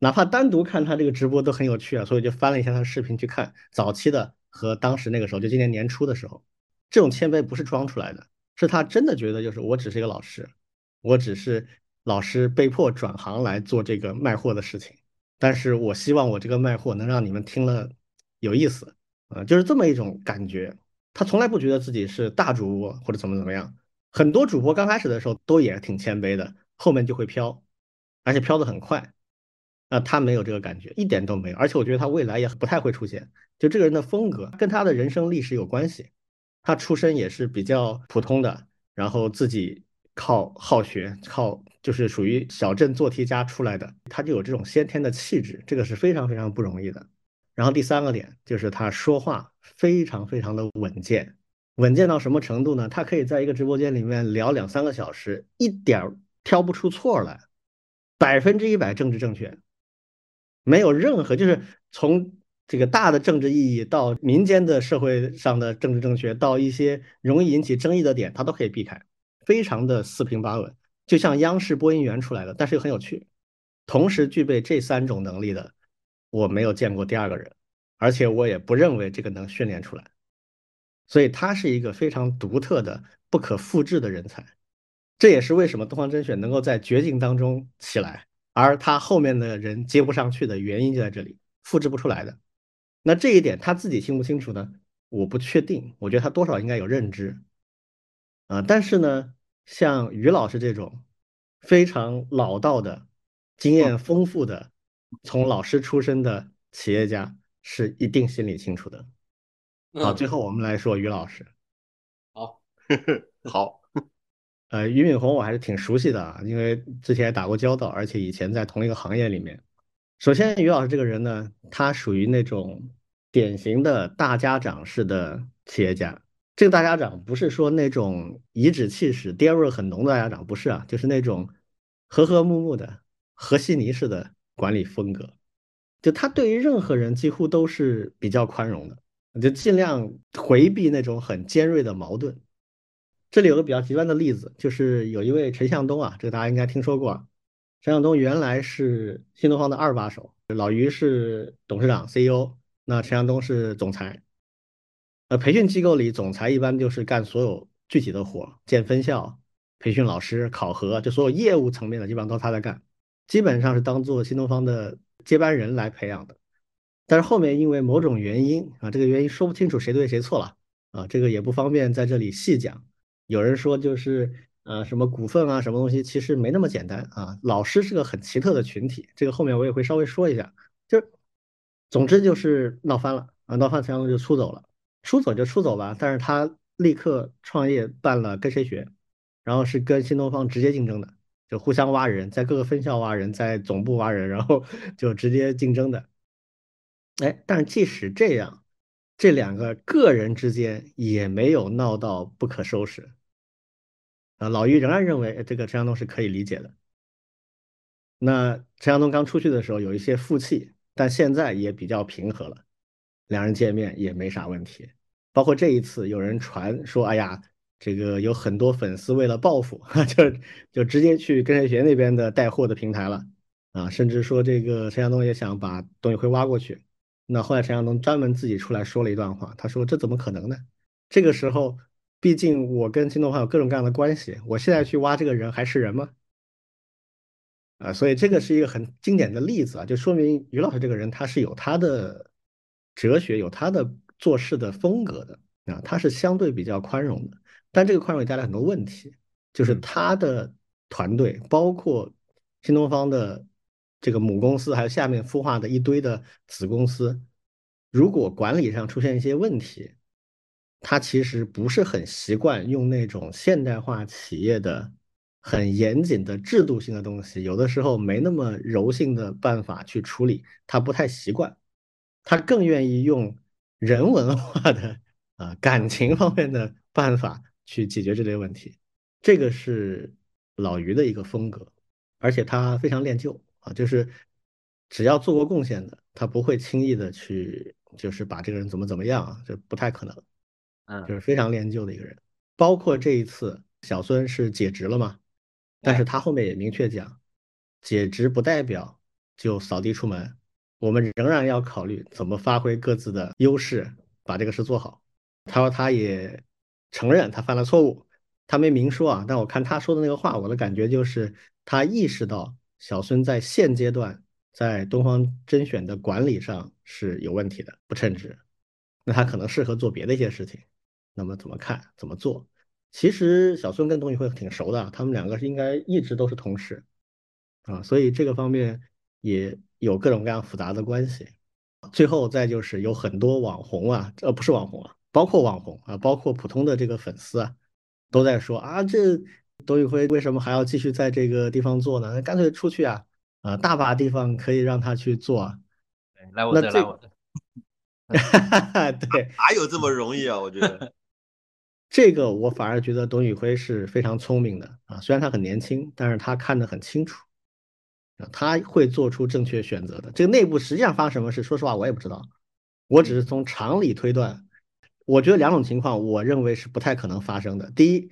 哪怕单独看他这个直播都很有趣啊，所以就翻了一下他的视频去看早期的和当时那个时候，就今年年初的时候，这种谦卑不是装出来的，是他真的觉得就是我只是一个老师，我只是。老师被迫转行来做这个卖货的事情，但是我希望我这个卖货能让你们听了有意思，啊，就是这么一种感觉。他从来不觉得自己是大主播或者怎么怎么样，很多主播刚开始的时候都也挺谦卑的，后面就会飘，而且飘得很快。啊，他没有这个感觉，一点都没有。而且我觉得他未来也不太会出现。就这个人的风格跟他的人生历史有关系，他出身也是比较普通的，然后自己。靠好学，靠就是属于小镇做题家出来的，他就有这种先天的气质，这个是非常非常不容易的。然后第三个点就是他说话非常非常的稳健，稳健到什么程度呢？他可以在一个直播间里面聊两三个小时，一点挑不出错来，百分之一百政治正确，没有任何就是从这个大的政治意义到民间的社会上的政治正确，到一些容易引起争议的点，他都可以避开。非常的四平八稳，就像央视播音员出来的，但是又很有趣。同时具备这三种能力的，我没有见过第二个人，而且我也不认为这个能训练出来。所以他是一个非常独特的、不可复制的人才。这也是为什么东方甄选能够在绝境当中起来，而他后面的人接不上去的原因就在这里，复制不出来的。那这一点他自己清不清楚呢？我不确定，我觉得他多少应该有认知。啊，但是呢。像于老师这种非常老道的、经验丰富的、从老师出身的企业家，是一定心里清楚的。好，最后我们来说于老师。好，好。呃，俞敏洪我还是挺熟悉的啊，因为之前也打过交道，而且以前在同一个行业里面。首先，于老师这个人呢，他属于那种典型的大家长式的企业家。这个大家长不是说那种颐指气使、爹味很浓的大家长，不是啊，就是那种和和睦睦的和稀泥似的管理风格。就他对于任何人几乎都是比较宽容的，就尽量回避那种很尖锐的矛盾。这里有个比较极端的例子，就是有一位陈向东啊，这个大家应该听说过。陈向东原来是新东方的二把手，老于是董事长 CEO，那陈向东是总裁。呃，培训机构里，总裁一般就是干所有具体的活，建分校、培训老师、考核，就所有业务层面的基本上都他在干，基本上是当做新东方的接班人来培养的。但是后面因为某种原因啊，这个原因说不清楚谁对谁错了啊，这个也不方便在这里细讲。有人说就是呃什么股份啊什么东西，其实没那么简单啊。老师是个很奇特的群体，这个后面我也会稍微说一下。就总之就是闹翻了啊，闹翻陈向东就出走了。出走就出走吧，但是他立刻创业办了跟谁学，然后是跟新东方直接竞争的，就互相挖人，在各个分校挖人，在总部挖人，然后 就直接竞争的。哎，但是即使这样，这两个个人之间也没有闹到不可收拾。啊，老于仍然认为这个陈向东是可以理解的。那陈向东刚出去的时候有一些负气，但现在也比较平和了，两人见面也没啥问题。包括这一次，有人传说，哎呀，这个有很多粉丝为了报复，就就直接去跟谁学那边的带货的平台了啊，甚至说这个陈向东也想把董宇辉挖过去。那后来陈向东专门自己出来说了一段话，他说：“这怎么可能呢？这个时候，毕竟我跟新东方有各种各样的关系，我现在去挖这个人还是人吗？”啊，所以这个是一个很经典的例子啊，就说明于老师这个人他是有他的哲学，有他的。做事的风格的啊，他是相对比较宽容的，但这个宽容也带来很多问题，就是他的团队，包括新东方的这个母公司，还有下面孵化的一堆的子公司，如果管理上出现一些问题，他其实不是很习惯用那种现代化企业的很严谨的制度性的东西，有的时候没那么柔性的办法去处理，他不太习惯，他更愿意用。人文化的啊感情方面的办法去解决这类问题，这个是老于的一个风格，而且他非常恋旧啊，就是只要做过贡献的，他不会轻易的去就是把这个人怎么怎么样啊，这不太可能，嗯，就是非常恋旧的一个人。包括这一次小孙是解职了嘛，但是他后面也明确讲，解职不代表就扫地出门。我们仍然要考虑怎么发挥各自的优势，把这个事做好。他说他也承认他犯了错误，他没明说啊，但我看他说的那个话，我的感觉就是他意识到小孙在现阶段在东方甄选的管理上是有问题的，不称职。那他可能适合做别的一些事情。那么怎么看？怎么做？其实小孙跟董宇辉挺熟的，他们两个是应该一直都是同事啊，所以这个方面也。有各种各样复杂的关系，最后再就是有很多网红啊，呃，不是网红啊，包括网红啊，包括普通的这个粉丝啊，都在说啊，这董宇辉为什么还要继续在这个地方做呢？那干脆出去啊，啊，大把地方可以让他去做啊。来我的，来我的。对，哪有这么容易啊？我觉得 这个我反而觉得董宇辉是非常聪明的啊，虽然他很年轻，但是他看得很清楚。他会做出正确选择的。这个内部实际上发生什么事，说实话我也不知道。我只是从常理推断，我觉得两种情况，我认为是不太可能发生的。第一，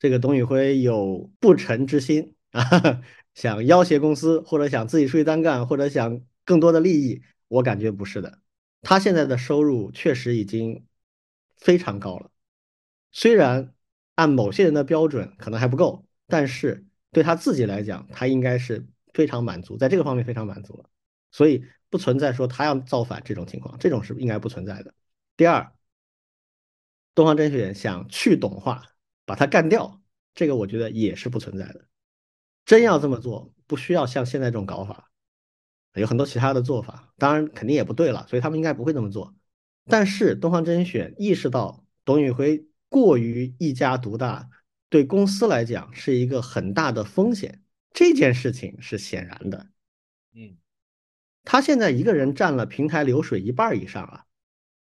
这个董宇辉有不臣之心啊，想要挟公司，或者想自己出去单干，或者想更多的利益。我感觉不是的。他现在的收入确实已经非常高了，虽然按某些人的标准可能还不够，但是对他自己来讲，他应该是。非常满足，在这个方面非常满足了，所以不存在说他要造反这种情况，这种是应该不存在的。第二，东方甄选想去董化，把它干掉，这个我觉得也是不存在的。真要这么做，不需要像现在这种搞法，有很多其他的做法，当然肯定也不对了，所以他们应该不会这么做。但是东方甄选意识到董宇辉过于一家独大，对公司来讲是一个很大的风险。这件事情是显然的，嗯，他现在一个人占了平台流水一半以上啊。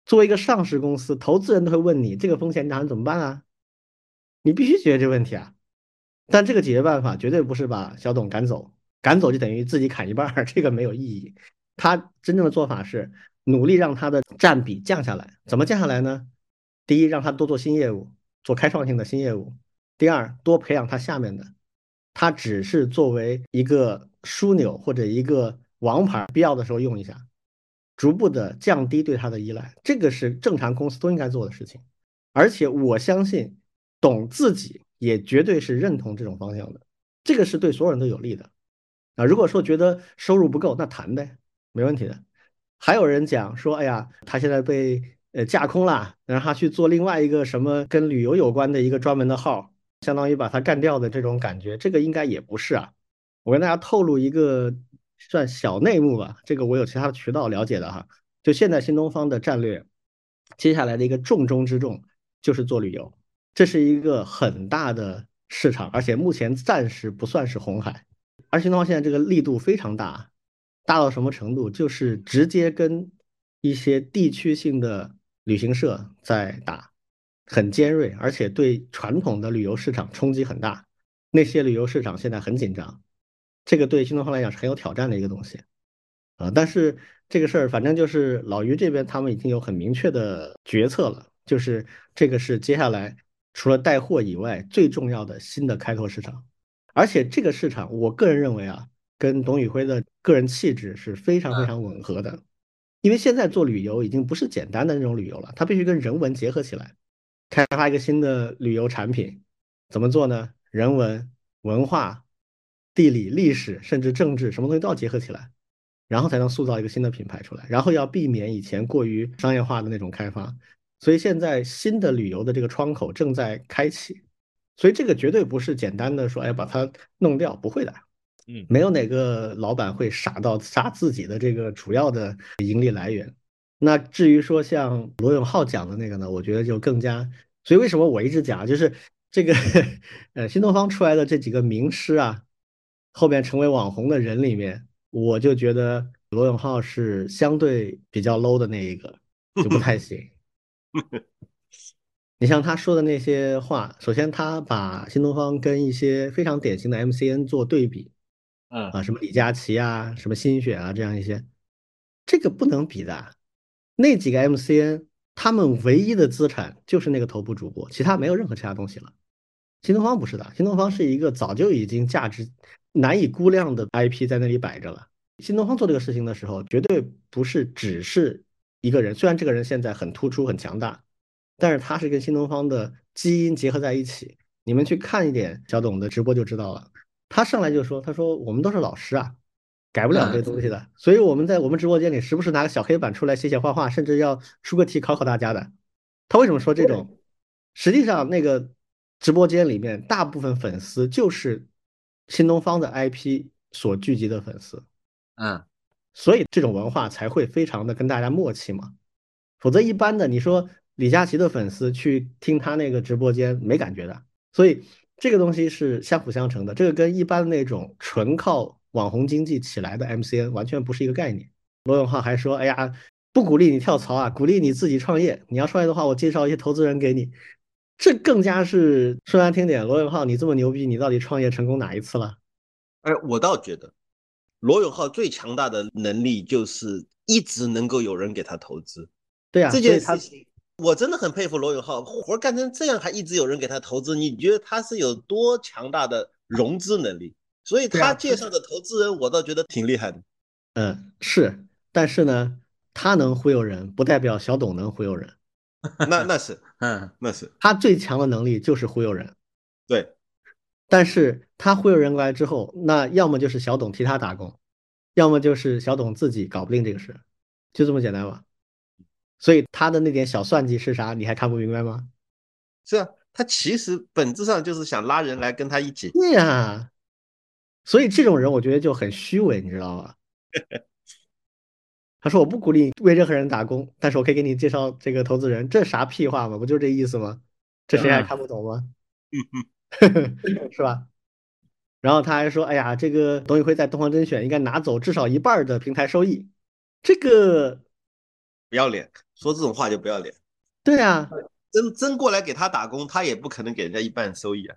作为一个上市公司，投资人都会问你这个风险，你打算怎么办啊？你必须解决这个问题啊。但这个解决办法绝对不是把小董赶走，赶走就等于自己砍一半，这个没有意义。他真正的做法是努力让他的占比降下来。怎么降下来呢？第一，让他多做新业务做开创性的新业务；第二，多培养他下面的，他只是作为一个枢纽或者一个王牌，必要的时候用一下，逐步的降低对他的依赖，这个是正常公司都应该做的事情。而且我相信，董自己也绝对是认同这种方向的，这个是对所有人都有利的。啊，如果说觉得收入不够，那谈呗，没问题的。还有人讲说，哎呀，他现在被呃架空了，让他去做另外一个什么跟旅游有关的一个专门的号，相当于把他干掉的这种感觉，这个应该也不是啊。我跟大家透露一个算小内幕吧，这个我有其他的渠道了解的哈。就现在新东方的战略，接下来的一个重中之重就是做旅游，这是一个很大的市场，而且目前暂时不算是红海。而新东方现在这个力度非常大，大到什么程度？就是直接跟一些地区性的旅行社在打，很尖锐，而且对传统的旅游市场冲击很大。那些旅游市场现在很紧张，这个对新东方来讲是很有挑战的一个东西啊。但是这个事儿，反正就是老于这边他们已经有很明确的决策了，就是这个是接下来除了带货以外最重要的新的开拓市场。而且这个市场，我个人认为啊，跟董宇辉的个人气质是非常非常吻合的。因为现在做旅游已经不是简单的那种旅游了，它必须跟人文结合起来，开发一个新的旅游产品，怎么做呢？人文、文化、地理、历史，甚至政治，什么东西都要结合起来，然后才能塑造一个新的品牌出来。然后要避免以前过于商业化的那种开发。所以现在新的旅游的这个窗口正在开启。所以这个绝对不是简单的说，哎，把它弄掉，不会的，嗯，没有哪个老板会傻到杀自己的这个主要的盈利来源。那至于说像罗永浩讲的那个呢，我觉得就更加。所以为什么我一直讲，就是这个 呃新东方出来的这几个名师啊，后面成为网红的人里面，我就觉得罗永浩是相对比较 low 的那一个，就不太行。你像他说的那些话，首先他把新东方跟一些非常典型的 MCN 做对比，嗯啊，什么李佳琦啊，什么新雪啊，这样一些，这个不能比的。那几个 MCN，他们唯一的资产就是那个头部主播，其他没有任何其他东西了。新东方不是的，新东方是一个早就已经价值难以估量的 IP 在那里摆着了。新东方做这个事情的时候，绝对不是只是一个人，虽然这个人现在很突出、很强大。但是他是跟新东方的基因结合在一起，你们去看一点小董的直播就知道了。他上来就说：“他说我们都是老师啊，改不了这东西的。所以我们在我们直播间里时不时拿个小黑板出来写写画画，甚至要出个题考考大家的。”他为什么说这种？实际上那个直播间里面大部分粉丝就是新东方的 IP 所聚集的粉丝，嗯，所以这种文化才会非常的跟大家默契嘛。否则一般的你说。李佳琦的粉丝去听他那个直播间没感觉的，所以这个东西是相辅相成的。这个跟一般那种纯靠网红经济起来的 MCN 完全不是一个概念。罗永浩还说：“哎呀，不鼓励你跳槽啊，鼓励你自己创业。你要创业的话，我介绍一些投资人给你。”这更加是说难听点，罗永浩你这么牛逼，你到底创业成功哪一次了？哎，我倒觉得罗永浩最强大的能力就是一直能够有人给他投资。对啊，这件事情。我真的很佩服罗永浩，活干成这样还一直有人给他投资，你觉得他是有多强大的融资能力？所以他介绍的投资人，我倒觉得挺厉害的。嗯，是，但是呢，他能忽悠人，不代表小董能忽悠人。那那是，嗯，那是他最强的能力就是忽悠人。对，但是他忽悠人过来之后，那要么就是小董替他打工，要么就是小董自己搞不定这个事，就这么简单吧。所以他的那点小算计是啥？你还看不明白吗？是啊，他其实本质上就是想拉人来跟他一起。对呀，所以这种人我觉得就很虚伪，你知道吗？他说我不鼓励为任何人打工，但是我可以给你介绍这个投资人，这啥屁话嘛？不就这意思吗？这谁还看不懂吗？嗯嗯 是吧？然后他还说，哎呀，这个董宇辉在东方甄选应该拿走至少一半的平台收益，这个不要脸。说这种话就不要脸。对啊，真真过来给他打工，他也不可能给人家一半收益啊。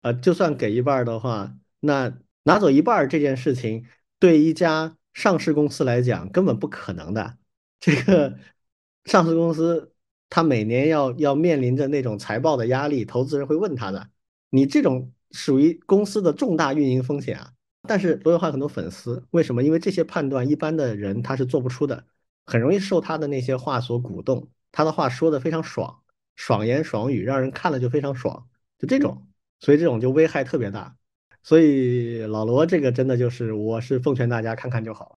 啊，就算给一半的话，那拿走一半这件事情，对一家上市公司来讲根本不可能的。这个上市公司他每年要要面临着那种财报的压力，投资人会问他的，你这种属于公司的重大运营风险啊。但是罗永浩很多粉丝，为什么？因为这些判断一般的人他是做不出的，很容易受他的那些话所鼓动，他的话说的非常爽，爽言爽语，让人看了就非常爽，就这种，所以这种就危害特别大。所以老罗这个真的就是，我是奉劝大家看看就好，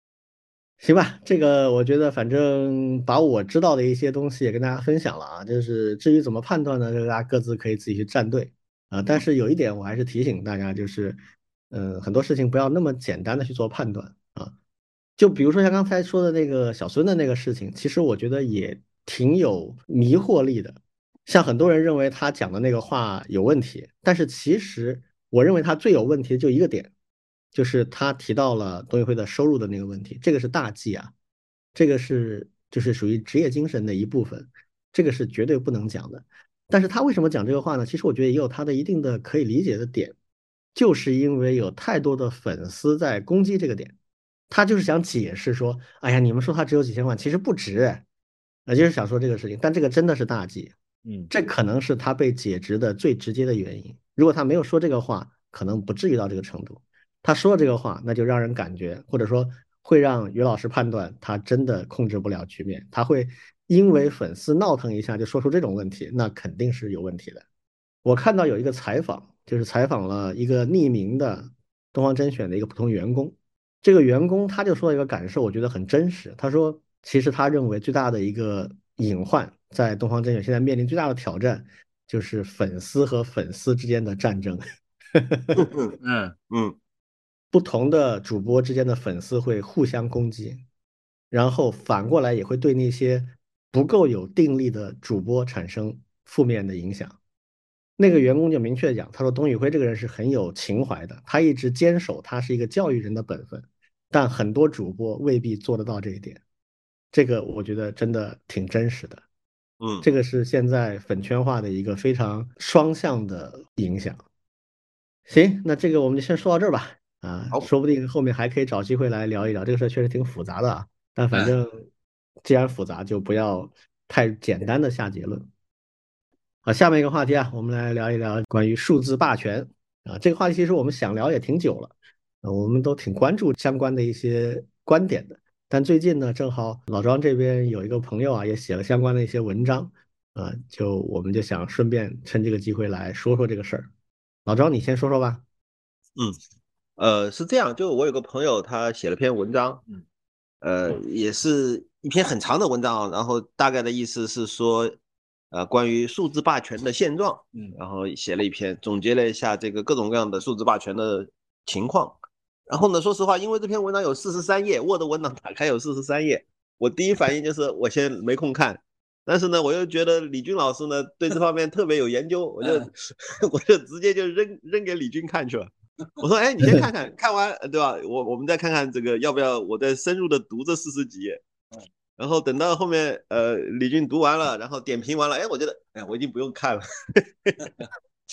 行吧？这个我觉得反正把我知道的一些东西也跟大家分享了啊，就是至于怎么判断呢，大家各自可以自己去站队啊。但是有一点我还是提醒大家，就是。嗯，很多事情不要那么简单的去做判断啊。就比如说像刚才说的那个小孙的那个事情，其实我觉得也挺有迷惑力的。像很多人认为他讲的那个话有问题，但是其实我认为他最有问题的就一个点，就是他提到了董宇辉的收入的那个问题，这个是大忌啊，这个是就是属于职业精神的一部分，这个是绝对不能讲的。但是他为什么讲这个话呢？其实我觉得也有他的一定的可以理解的点。就是因为有太多的粉丝在攻击这个点，他就是想解释说，哎呀，你们说他只有几千万，其实不值，那就是想说这个事情。但这个真的是大忌，嗯，这可能是他被解职的最直接的原因。如果他没有说这个话，可能不至于到这个程度。他说了这个话，那就让人感觉，或者说会让于老师判断他真的控制不了局面，他会因为粉丝闹腾一下就说出这种问题，那肯定是有问题的。我看到有一个采访。就是采访了一个匿名的东方甄选的一个普通员工，这个员工他就说了一个感受，我觉得很真实。他说，其实他认为最大的一个隐患在东方甄选现在面临最大的挑战，就是粉丝和粉丝之间的战争。嗯嗯，不同的主播之间的粉丝会互相攻击，然后反过来也会对那些不够有定力的主播产生负面的影响。那个员工就明确讲，他说董宇辉这个人是很有情怀的，他一直坚守他是一个教育人的本分，但很多主播未必做得到这一点。这个我觉得真的挺真实的，嗯，这个是现在粉圈化的一个非常双向的影响。行，那这个我们就先说到这儿吧。啊，说不定后面还可以找机会来聊一聊这个事儿，确实挺复杂的啊。但反正既然复杂，就不要太简单的下结论。好，下面一个话题啊，我们来聊一聊关于数字霸权啊。这个话题其实我们想聊也挺久了，呃，我们都挺关注相关的一些观点的。但最近呢，正好老庄这边有一个朋友啊，也写了相关的一些文章，啊，就我们就想顺便趁这个机会来说说这个事儿。老庄，你先说说吧。嗯，呃，是这样，就我有个朋友，他写了篇文章，嗯，呃，也是一篇很长的文章，然后大概的意思是说。呃，关于数字霸权的现状，嗯，然后写了一篇，总结了一下这个各种各样的数字霸权的情况。然后呢，说实话，因为这篇文章有四十三页，Word 文档打开有四十三页，我第一反应就是我先没空看。但是呢，我又觉得李军老师呢对这方面特别有研究，我就 我就直接就扔扔给李军看去了。我说，哎，你先看看，看完对吧？我我们再看看这个要不要我再深入的读这四十几页。然后等到后面，呃，李军读完了，然后点评完了，哎，我觉得，哎，我已经不用看了。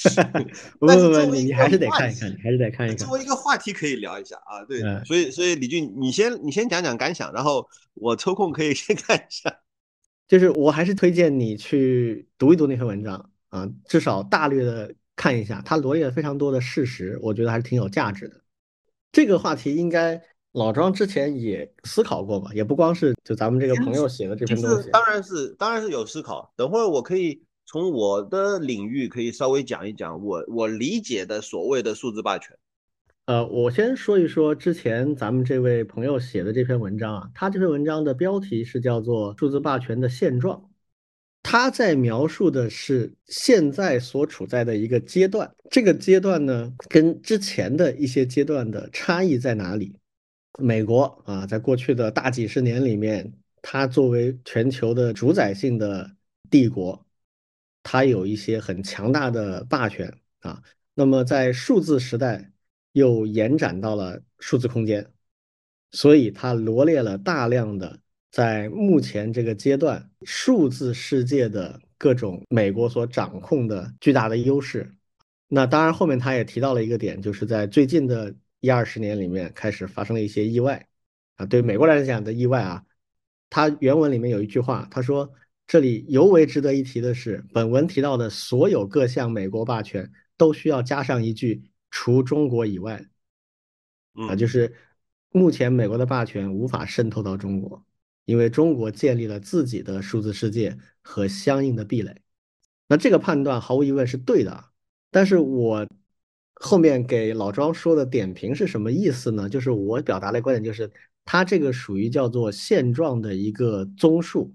不不不，你还是得看一看，还是得看一看。作为一个话题可以聊一下啊，对，所以所以李俊，你先你先讲讲感想，然后我抽空可以先看一下。就是我还是推荐你去读一读那篇文章啊，至少大略的看一下，他罗列了非常多的事实，我觉得还是挺有价值的。这个话题应该。老庄之前也思考过吧，也不光是就咱们这个朋友写的这篇东西，当然是当然是有思考。等会儿我可以从我的领域可以稍微讲一讲我我理解的所谓的数字霸权。呃，我先说一说之前咱们这位朋友写的这篇文章啊，他这篇文章的标题是叫做《数字霸权的现状》，他在描述的是现在所处在的一个阶段，这个阶段呢跟之前的一些阶段的差异在哪里？美国啊，在过去的大几十年里面，它作为全球的主宰性的帝国，它有一些很强大的霸权啊。那么在数字时代，又延展到了数字空间，所以它罗列了大量的在目前这个阶段数字世界的各种美国所掌控的巨大的优势。那当然，后面他也提到了一个点，就是在最近的。一二十年里面开始发生了一些意外，啊，对美国来讲的意外啊，他原文里面有一句话，他说这里尤为值得一提的是，本文提到的所有各项美国霸权都需要加上一句“除中国以外”，啊，就是目前美国的霸权无法渗透到中国，因为中国建立了自己的数字世界和相应的壁垒。那这个判断毫无疑问是对的，但是我后面给老庄说的点评是什么意思呢？就是我表达的观点就是，它这个属于叫做现状的一个综述。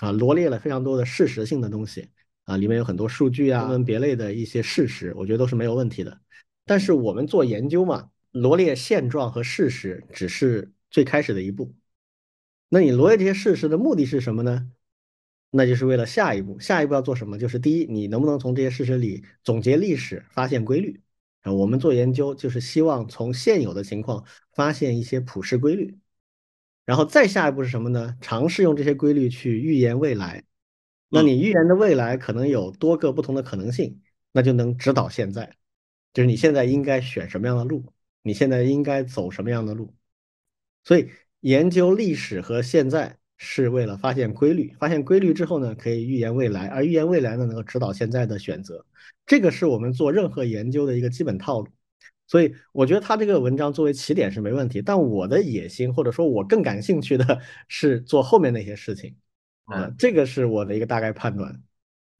啊，罗列了非常多的事实性的东西啊，里面有很多数据啊，分门别类的一些事实，我觉得都是没有问题的。但是我们做研究嘛，罗列现状和事实只是最开始的一步。那你罗列这些事实的目的是什么呢？那就是为了下一步，下一步要做什么？就是第一，你能不能从这些事实里总结历史，发现规律啊？我们做研究就是希望从现有的情况发现一些普世规律。然后再下一步是什么呢？尝试用这些规律去预言未来。那你预言的未来可能有多个不同的可能性，那就能指导现在，就是你现在应该选什么样的路，你现在应该走什么样的路。所以研究历史和现在是为了发现规律，发现规律之后呢，可以预言未来，而预言未来呢，能够指导现在的选择。这个是我们做任何研究的一个基本套路。所以我觉得他这个文章作为起点是没问题，但我的野心或者说我更感兴趣的是做后面那些事情，啊，这个是我的一个大概判断。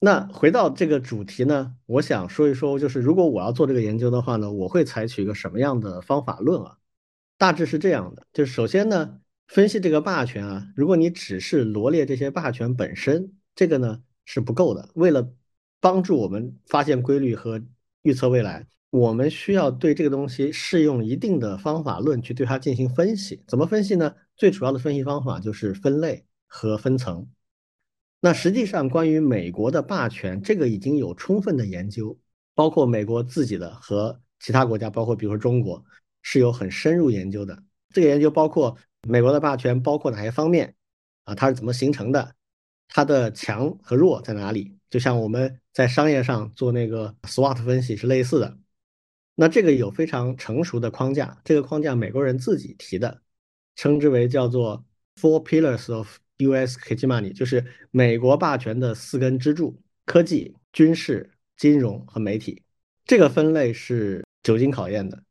那回到这个主题呢，我想说一说，就是如果我要做这个研究的话呢，我会采取一个什么样的方法论啊？大致是这样的，就是首先呢，分析这个霸权啊，如果你只是罗列这些霸权本身，这个呢是不够的。为了帮助我们发现规律和预测未来。我们需要对这个东西适用一定的方法论去对它进行分析。怎么分析呢？最主要的分析方法就是分类和分层。那实际上，关于美国的霸权，这个已经有充分的研究，包括美国自己的和其他国家，包括比如说中国，是有很深入研究的。这个研究包括美国的霸权包括哪些方面啊？它是怎么形成的？它的强和弱在哪里？就像我们在商业上做那个 SWOT 分析是类似的。那这个有非常成熟的框架，这个框架美国人自己提的，称之为叫做 Four Pillars of U.S. Hegemony，就是美国霸权的四根支柱：科技、军事、金融和媒体。这个分类是久经考验的。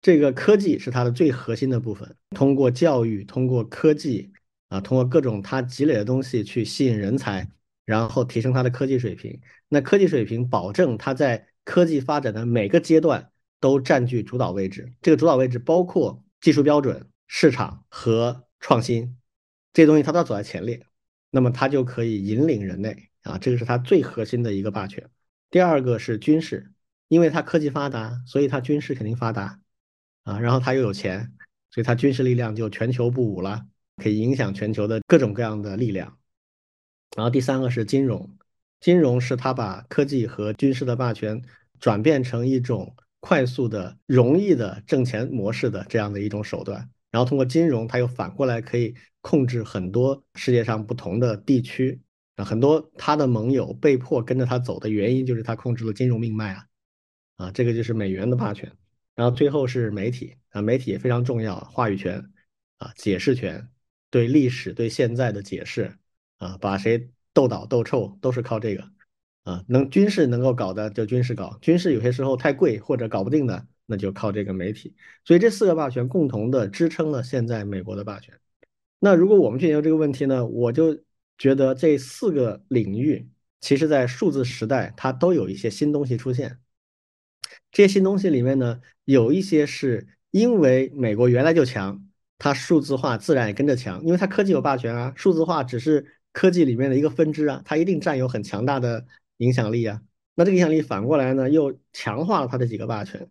这个科技是它的最核心的部分，通过教育，通过科技啊，通过各种它积累的东西去吸引人才，然后提升它的科技水平。那科技水平保证它在科技发展的每个阶段。都占据主导位置，这个主导位置包括技术标准、市场和创新这些东西，它都要走在前列，那么它就可以引领人类啊，这个是它最核心的一个霸权。第二个是军事，因为它科技发达，所以它军事肯定发达啊，然后它又有钱，所以它军事力量就全球布武了，可以影响全球的各种各样的力量。然后第三个是金融，金融是它把科技和军事的霸权转变成一种。快速的、容易的挣钱模式的这样的一种手段，然后通过金融，它又反过来可以控制很多世界上不同的地区啊，很多他的盟友被迫跟着他走的原因就是他控制了金融命脉啊，啊，这个就是美元的霸权。然后最后是媒体啊，媒体也非常重要，话语权啊，解释权，对历史、对现在的解释啊，把谁斗倒、斗臭都是靠这个。啊，能军事能够搞的就军事搞，军事有些时候太贵或者搞不定的，那就靠这个媒体。所以这四个霸权共同的支撑了现在美国的霸权。那如果我们去研究这个问题呢，我就觉得这四个领域，其实在数字时代它都有一些新东西出现。这些新东西里面呢，有一些是因为美国原来就强，它数字化自然也跟着强，因为它科技有霸权啊，数字化只是科技里面的一个分支啊，它一定占有很强大的。影响力啊，那这个影响力反过来呢，又强化了它的几个霸权，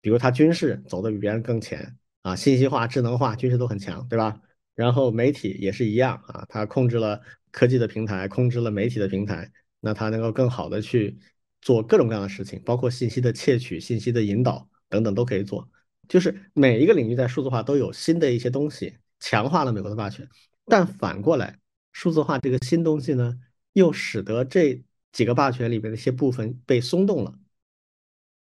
比如它军事走得比别人更前啊，信息化、智能化、军事都很强，对吧？然后媒体也是一样啊，它控制了科技的平台，控制了媒体的平台，那它能够更好的去做各种各样的事情，包括信息的窃取、信息的引导等等都可以做。就是每一个领域在数字化都有新的一些东西，强化了美国的霸权。但反过来，数字化这个新东西呢，又使得这几个霸权里面的一些部分被松动了。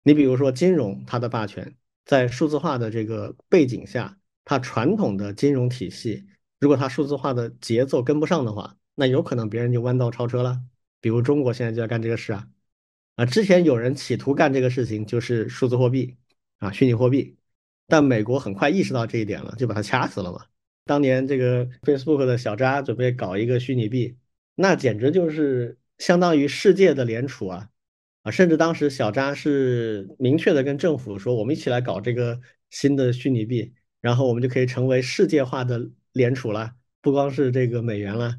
你比如说金融，它的霸权在数字化的这个背景下，它传统的金融体系，如果它数字化的节奏跟不上的话，那有可能别人就弯道超车了。比如中国现在就要干这个事啊，啊，之前有人企图干这个事情，就是数字货币啊，虚拟货币，但美国很快意识到这一点了，就把它掐死了嘛。当年这个 Facebook 的小扎准备搞一个虚拟币，那简直就是相当于世界的联储啊啊！甚至当时小扎是明确的跟政府说，我们一起来搞这个新的虚拟币，然后我们就可以成为世界化的联储了，不光是这个美元了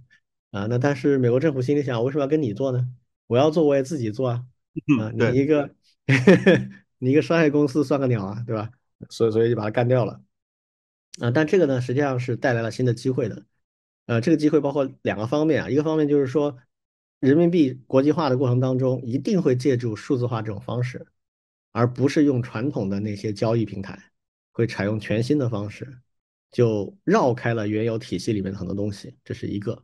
啊。那但是美国政府心里想，为什么要跟你做呢？我要做我也自己做啊啊！你一个 你一个商业公司算个鸟啊，对吧？所以所以就把它干掉了。啊，但这个呢，实际上是带来了新的机会的。呃，这个机会包括两个方面啊，一个方面就是说，人民币国际化的过程当中，一定会借助数字化这种方式，而不是用传统的那些交易平台，会采用全新的方式，就绕开了原有体系里面的很多东西。这是一个。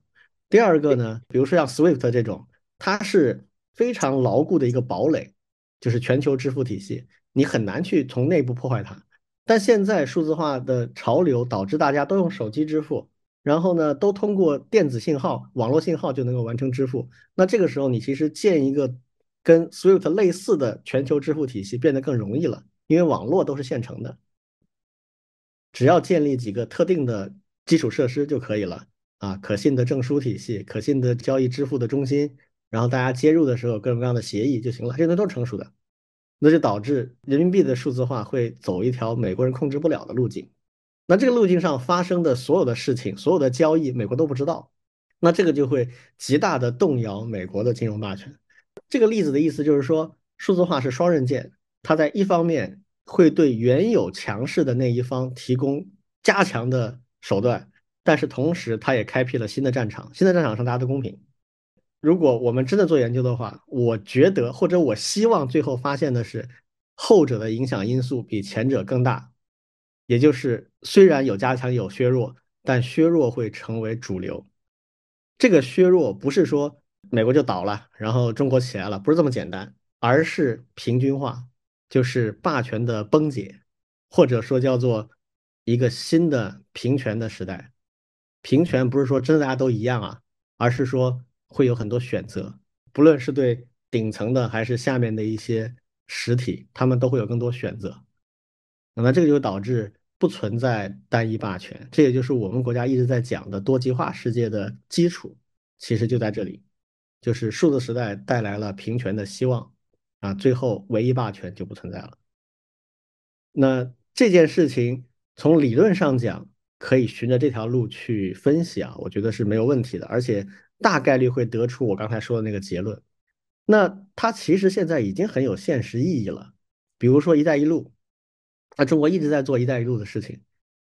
第二个呢，比如说像 SWIFT 这种，它是非常牢固的一个堡垒，就是全球支付体系，你很难去从内部破坏它。但现在数字化的潮流导致大家都用手机支付，然后呢，都通过电子信号、网络信号就能够完成支付。那这个时候，你其实建一个跟 SWIFT 类似的全球支付体系变得更容易了，因为网络都是现成的，只要建立几个特定的基础设施就可以了啊，可信的证书体系、可信的交易支付的中心，然后大家接入的时候各种各样的协议就行了，这些都是成熟的。那就导致人民币的数字化会走一条美国人控制不了的路径。那这个路径上发生的所有的事情，所有的交易，美国都不知道。那这个就会极大的动摇美国的金融霸权。这个例子的意思就是说，数字化是双刃剑，它在一方面会对原有强势的那一方提供加强的手段，但是同时它也开辟了新的战场，新的战场上大家都公平。如果我们真的做研究的话，我觉得或者我希望最后发现的是，后者的影响因素比前者更大，也就是虽然有加强有削弱，但削弱会成为主流。这个削弱不是说美国就倒了，然后中国起来了，不是这么简单，而是平均化，就是霸权的崩解，或者说叫做一个新的平权的时代。平权不是说真的大家都一样啊，而是说。会有很多选择，不论是对顶层的还是下面的一些实体，他们都会有更多选择。那么这个就导致不存在单一霸权，这也就是我们国家一直在讲的多极化世界的基础，其实就在这里，就是数字时代带来了平权的希望啊，最后唯一霸权就不存在了。那这件事情从理论上讲，可以循着这条路去分析啊，我觉得是没有问题的，而且。大概率会得出我刚才说的那个结论，那它其实现在已经很有现实意义了。比如说“一带一路”，那中国一直在做“一带一路”的事情。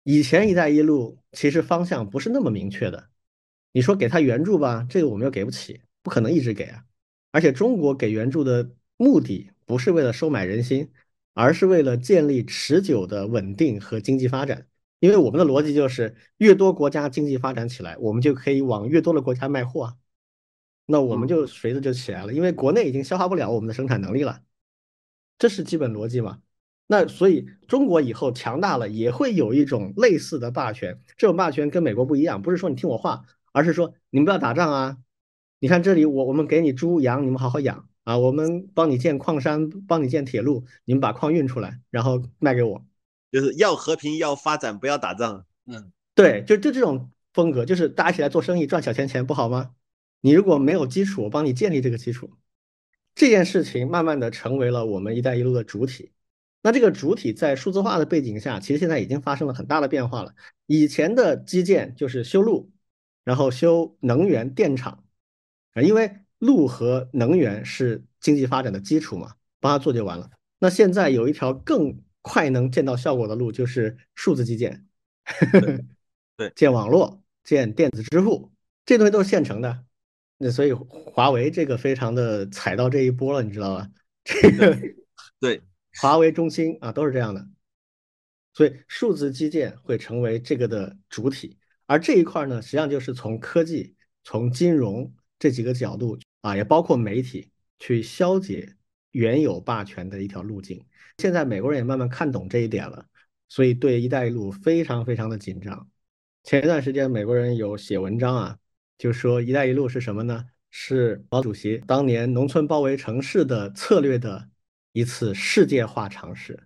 以前“一带一路”其实方向不是那么明确的。你说给他援助吧，这个我们又给不起，不可能一直给啊。而且中国给援助的目的不是为了收买人心，而是为了建立持久的稳定和经济发展。因为我们的逻辑就是，越多国家经济发展起来，我们就可以往越多的国家卖货啊，那我们就随着就起来了。因为国内已经消化不了我们的生产能力了，这是基本逻辑嘛。那所以中国以后强大了，也会有一种类似的霸权。这种霸权跟美国不一样，不是说你听我话，而是说你们不要打仗啊。你看这里，我我们给你猪羊，你们好好养啊。我们帮你建矿山，帮你建铁路，你们把矿运出来，然后卖给我。就是要和平，要发展，不要打仗。嗯，对，就就这种风格，就是大家一起来做生意，赚小钱钱不好吗？你如果没有基础，我帮你建立这个基础。这件事情慢慢的成为了我们“一带一路”的主体。那这个主体在数字化的背景下，其实现在已经发生了很大的变化了。以前的基建就是修路，然后修能源电厂啊，因为路和能源是经济发展的基础嘛，帮他做就完了。那现在有一条更。快能见到效果的路就是数字基建，对，建网络、建电子支付，这东西都是现成的。那所以华为这个非常的踩到这一波了，你知道吧？这个对，华为、中兴啊都是这样的。所以数字基建会成为这个的主体，而这一块呢，实际上就是从科技、从金融这几个角度啊，也包括媒体去消解原有霸权的一条路径。现在美国人也慢慢看懂这一点了，所以对“一带一路”非常非常的紧张。前一段时间，美国人有写文章啊，就说“一带一路”是什么呢？是毛主席当年农村包围城市的策略的一次世界化尝试。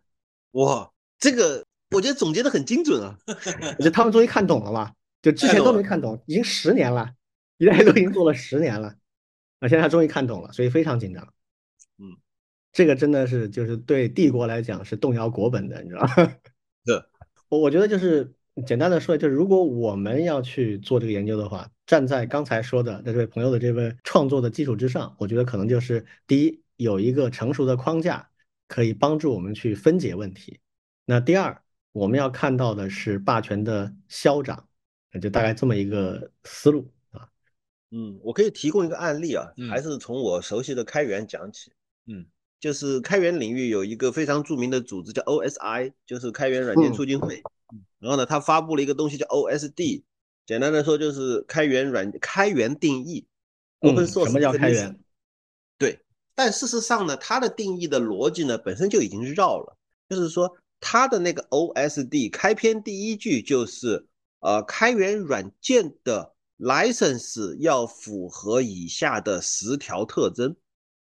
哇，这个我觉得总结的很精准啊！我觉得他们终于看懂了吧？就之前都没看懂，已经十年了，“一带一路”已经做了十年了，啊，现在他终于看懂了，所以非常紧张。嗯，这个真的是就是对帝国来讲是动摇国本的，你知道吗？对，我我觉得就是简单的说，就是如果我们要去做这个研究的话。站在刚才说的这位朋友的这位创作的基础之上，我觉得可能就是第一，有一个成熟的框架可以帮助我们去分解问题。那第二，我们要看到的是霸权的消长，就大概这么一个思路啊。嗯，我可以提供一个案例啊，还是从我熟悉的开源讲起。嗯，就是开源领域有一个非常著名的组织叫 OSI，就是开源软件促进会。然后呢，他发布了一个东西叫 OSD。简单的说，就是开源软开源定义，open source 什么叫开源？对，但事实上呢，它的定义的逻辑呢，本身就已经绕了。就是说，它的那个 OSD 开篇第一句就是，呃，开源软件的 license 要符合以下的十条特征。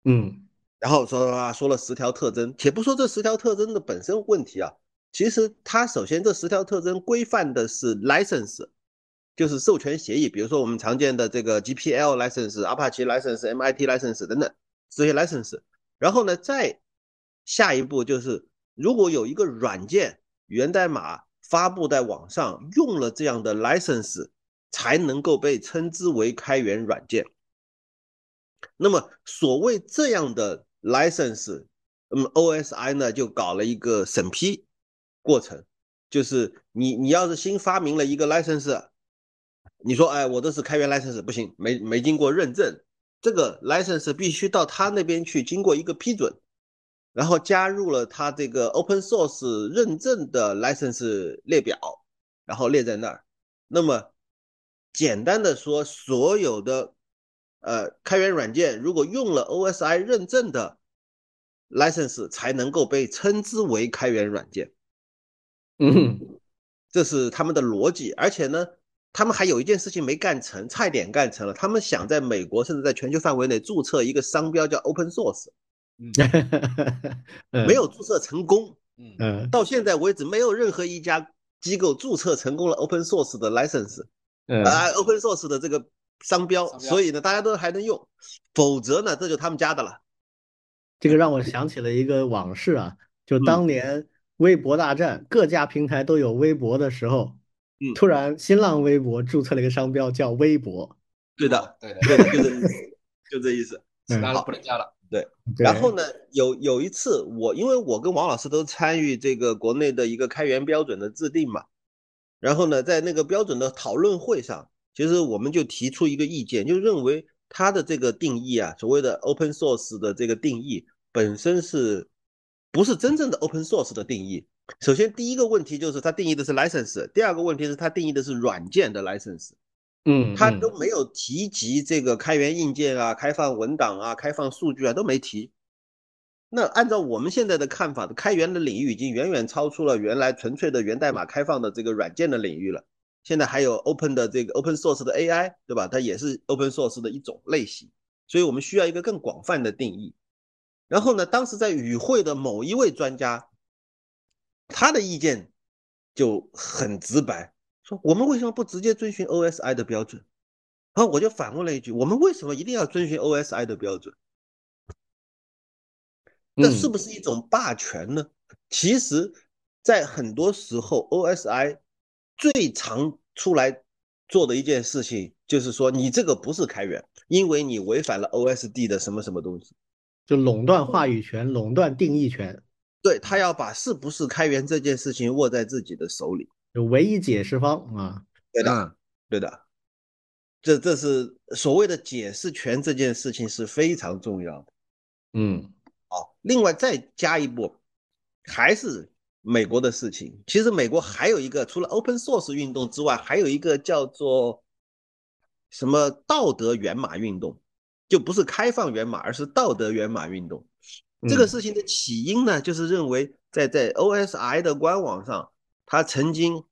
嗯，然后说说说了十条特征，且不说这十条特征的本身问题啊，其实它首先这十条特征规范的是 license。就是授权协议，比如说我们常见的这个 GPL license、Apache license、MIT license 等等这些 license。然后呢，再下一步就是，如果有一个软件源代码发布在网上，用了这样的 license，才能够被称之为开源软件。那么，所谓这样的 license，那么 OSI 呢就搞了一个审批过程，就是你你要是新发明了一个 license。你说，哎，我这是开源 license 不行，没没经过认证，这个 license 必须到他那边去经过一个批准，然后加入了他这个 open source 认证的 license 列表，然后列在那儿。那么简单的说，所有的呃开源软件如果用了 OSI 认证的 license，才能够被称之为开源软件。嗯，这是他们的逻辑，而且呢。他们还有一件事情没干成，差一点干成了。他们想在美国甚至在全球范围内注册一个商标叫 Open Source，没有注册成功。嗯，到现在为止，没有任何一家机构注册成功了 Open Source 的 license，啊，Open Source 的这个商标。所以呢，大家都还能用，否则呢，这就他们家的了。这个让我想起了一个往事啊，就当年微博大战，各家平台都有微博的时候。突然，新浪微博注册了一个商标，叫微博。对的，对的，对的，就这意思，就这意思。好，不能加了。对。然后呢，有有一次，我因为我跟王老师都参与这个国内的一个开源标准的制定嘛，然后呢，在那个标准的讨论会上，其实我们就提出一个意见，就认为它的这个定义啊，所谓的 open source 的这个定义本身是不是真正的 open source 的定义？首先，第一个问题就是它定义的是 license，第二个问题是它定义的是软件的 license，嗯，它都没有提及这个开源硬件啊、开放文档啊、开放数据啊都没提。那按照我们现在的看法，的开源的领域已经远远超出了原来纯粹的源代码开放的这个软件的领域了。现在还有 open 的这个 open source 的 AI，对吧？它也是 open source 的一种类型，所以我们需要一个更广泛的定义。然后呢，当时在与会的某一位专家。他的意见就很直白，说我们为什么不直接遵循 OSI 的标准？然后我就反问了一句：我们为什么一定要遵循 OSI 的标准？那是不是一种霸权呢？其实，在很多时候，OSI 最常出来做的一件事情就是说，你这个不是开源，因为你违反了 OSD 的什么什么东西，就垄断话语权、垄断定义权。对他要把是不是开源这件事情握在自己的手里，就唯一解释方啊，对的，对的，这这是所谓的解释权这件事情是非常重要的，嗯，好，另外再加一步，还是美国的事情。其实美国还有一个除了 open source 运动之外，还有一个叫做什么道德源码运动，就不是开放源码，而是道德源码运动。这个事情的起因呢，就是认为在在 OSI 的官网上，他曾经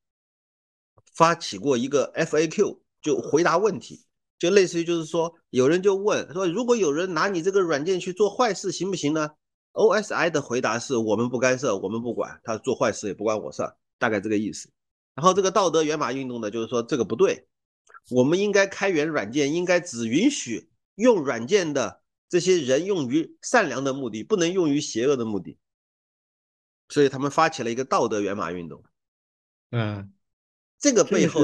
发起过一个 FAQ，就回答问题，就类似于就是说，有人就问说，如果有人拿你这个软件去做坏事，行不行呢？OSI 的回答是我们不干涉，我们不管，他做坏事也不关我事儿，大概这个意思。然后这个道德源码运动呢，就是说这个不对，我们应该开源软件，应该只允许用软件的这些人用于善良的目的，不能用于邪恶的目的。所以他们发起了一个道德源码运动。嗯，这个背后，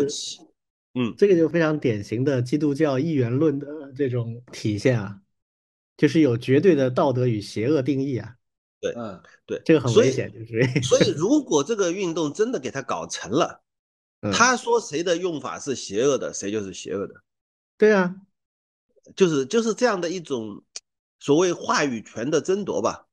嗯，这个就非常典型的基督教一元论的这种体现啊，就是有绝对的道德与邪恶定义啊。对，嗯，对，这个很危险，就是 所以 如果这个运动真的给他搞成了，他说谁的用法是邪恶的，谁就是邪恶的。对啊，就是就是这样的一种所谓话语权的争夺吧。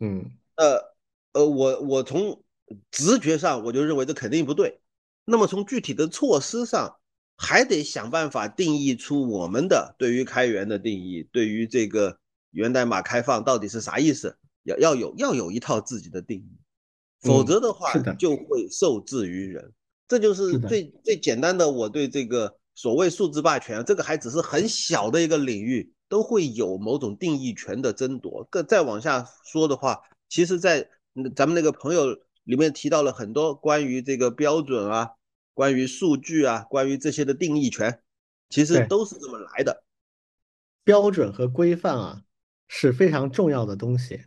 嗯，呃呃，我我从。直觉上我就认为这肯定不对，那么从具体的措施上，还得想办法定义出我们的对于开源的定义，对于这个源代码开放到底是啥意思，要要有要有一套自己的定义，否则的话就会受制于人。这就是最最简单的我对这个所谓数字霸权，这个还只是很小的一个领域，都会有某种定义权的争夺。更再往下说的话，其实，在咱们那个朋友。里面提到了很多关于这个标准啊，关于数据啊，关于这些的定义权，其实都是这么来的。标准和规范啊是非常重要的东西，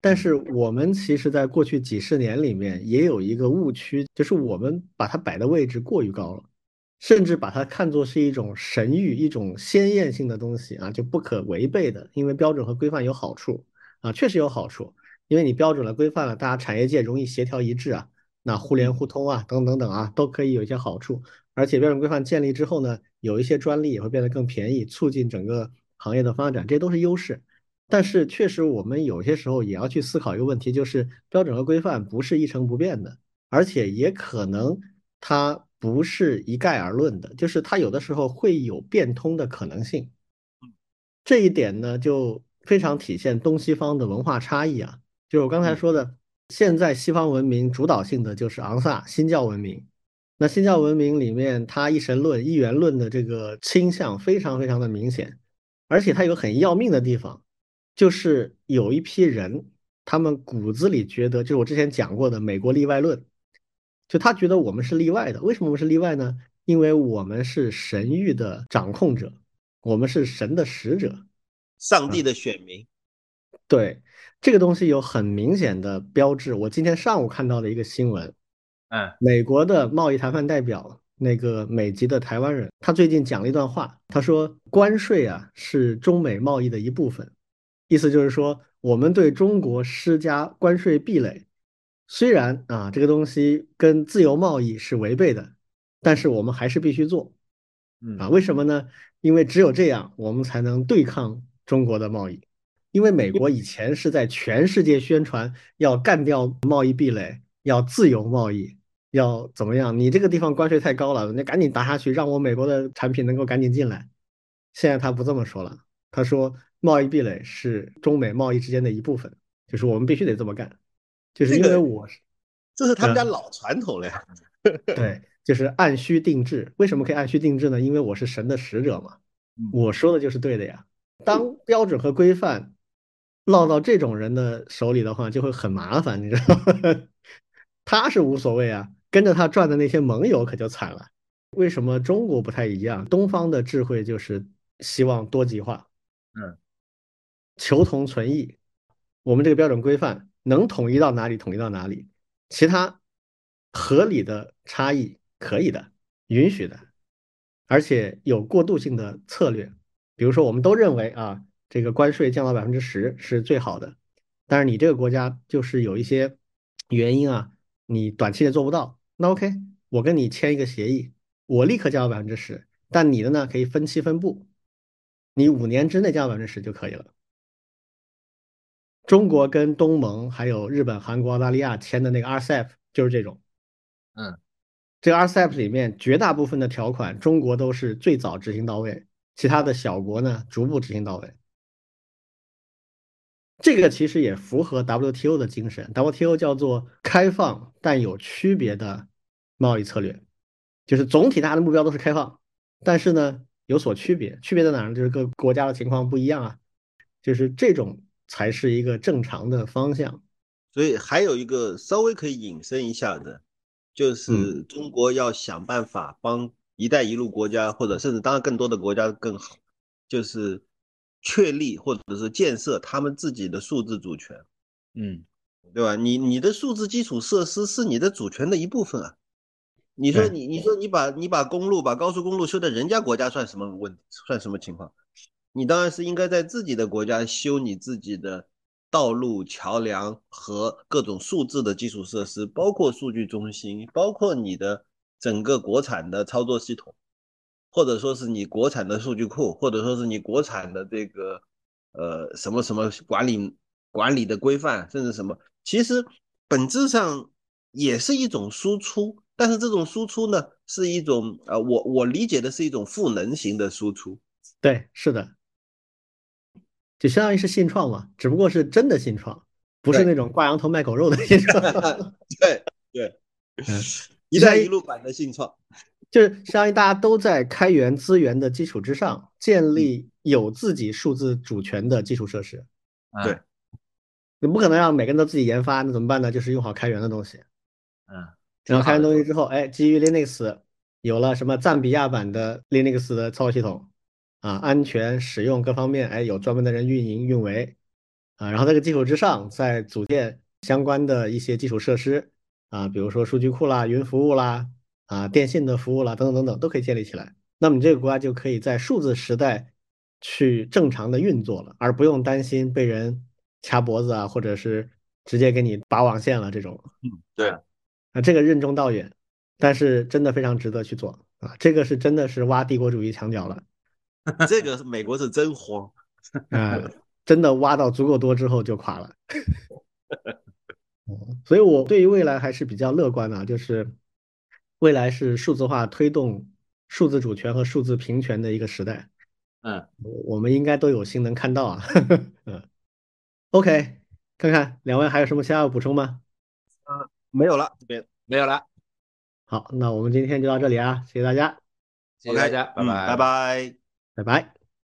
但是我们其实在过去几十年里面也有一个误区，就是我们把它摆的位置过于高了，甚至把它看作是一种神谕、一种鲜艳性的东西啊，就不可违背的。因为标准和规范有好处啊，确实有好处。因为你标准了、规范了，大家产业界容易协调一致啊，那互联互通啊，等等等啊，都可以有一些好处。而且标准规范建立之后呢，有一些专利也会变得更便宜，促进整个行业的发展，这都是优势。但是确实，我们有些时候也要去思考一个问题，就是标准和规范不是一成不变的，而且也可能它不是一概而论的，就是它有的时候会有变通的可能性。这一点呢，就非常体现东西方的文化差异啊。就是我刚才说的，现在西方文明主导性的就是昂萨新教文明。那新教文明里面，它一神论、一元论的这个倾向非常非常的明显，而且它有很要命的地方，就是有一批人，他们骨子里觉得，就是我之前讲过的美国例外论，就他觉得我们是例外的。为什么我们是例外呢？因为我们是神域的掌控者，我们是神的使者，上帝的选民。对。这个东西有很明显的标志。我今天上午看到的一个新闻，嗯，美国的贸易谈判代表那个美籍的台湾人，他最近讲了一段话，他说关税啊是中美贸易的一部分，意思就是说我们对中国施加关税壁垒，虽然啊这个东西跟自由贸易是违背的，但是我们还是必须做，嗯啊，为什么呢？因为只有这样，我们才能对抗中国的贸易。因为美国以前是在全世界宣传要干掉贸易壁垒，要自由贸易，要怎么样？你这个地方关税太高了，那赶紧打下去，让我美国的产品能够赶紧进来。现在他不这么说了，他说贸易壁垒是中美贸易之间的一部分，就是我们必须得这么干，就是因为我是，这是他们家老传统了呀。对，就是按需定制。为什么可以按需定制呢？因为我是神的使者嘛，我说的就是对的呀。当标准和规范。落到这种人的手里的话，就会很麻烦，你知道吗？他是无所谓啊，跟着他转的那些盟友可就惨了。为什么中国不太一样？东方的智慧就是希望多极化，嗯，求同存异。我们这个标准规范能统一到哪里，统一到哪里，其他合理的差异可以的，允许的，而且有过渡性的策略。比如说，我们都认为啊。这个关税降到百分之十是最好的，但是你这个国家就是有一些原因啊，你短期内做不到。那 OK，我跟你签一个协议，我立刻降到百分之十，但你的呢可以分期分步，你五年之内降到百分之十就可以了。中国跟东盟还有日本、韩国、澳大利亚签的那个 RCEP 就是这种，嗯，这个 RCEP 里面绝大部分的条款，中国都是最早执行到位，其他的小国呢逐步执行到位。这个其实也符合 WTO 的精神。WTO 叫做开放但有区别的贸易策略，就是总体大家的目标都是开放，但是呢，有所区别。区别在哪儿呢？就是各国家的情况不一样啊，就是这种才是一个正常的方向。所以还有一个稍微可以引申一下的，就是中国要想办法帮“一带一路”国家，或者甚至当然更多的国家更好，就是确立或者是建设他们自己的数字主权。嗯，对吧？你你的数字基础设施是你的主权的一部分啊。你说你你说你把你把公路把高速公路修在人家国家算什么问算什么情况？你当然是应该在自己的国家修你自己的道路桥梁和各种数字的基础设施，包括数据中心，包括你的整个国产的操作系统，或者说是你国产的数据库，或者说是你国产的这个呃什么什么管理管理的规范，甚至什么，其实本质上也是一种输出。但是这种输出呢，是一种呃，我我理解的是一种赋能型的输出。对，是的，就相当于是信创嘛，只不过是真的信创，不是那种挂羊头卖狗肉的信创。对对，一带一路版的信创，就是相当于大家都在开源资源的基础之上，建立有自己数字主权的基础设施。对，你不可能让每个人都自己研发，那怎么办呢？就是用好开源的东西。嗯。然后开源东西之后，哎，基于 Linux 有了什么赞比亚版的 Linux 的操作系统啊，安全使用各方面，哎，有专门的人运营运维啊，然后在这个基础之上再组建相关的一些基础设施啊，比如说数据库啦、云服务啦、啊电信的服务啦等等等等都可以建立起来。那么你这个国家就可以在数字时代去正常的运作了，而不用担心被人掐脖子啊，或者是直接给你拔网线了这种。嗯，对。啊，这个任重道远，但是真的非常值得去做啊！这个是真的是挖帝国主义墙角了，这个美国是真慌啊！真的挖到足够多之后就垮了。所以我对于未来还是比较乐观的，就是未来是数字化推动数字主权和数字平权的一个时代。嗯，我们应该都有幸能看到啊。嗯，OK，看看两位还有什么其他要补充吗？嗯。没有了，这边没有了。好，那我们今天就到这里啊，谢谢大家，谢谢大家，拜拜，拜拜，拜拜。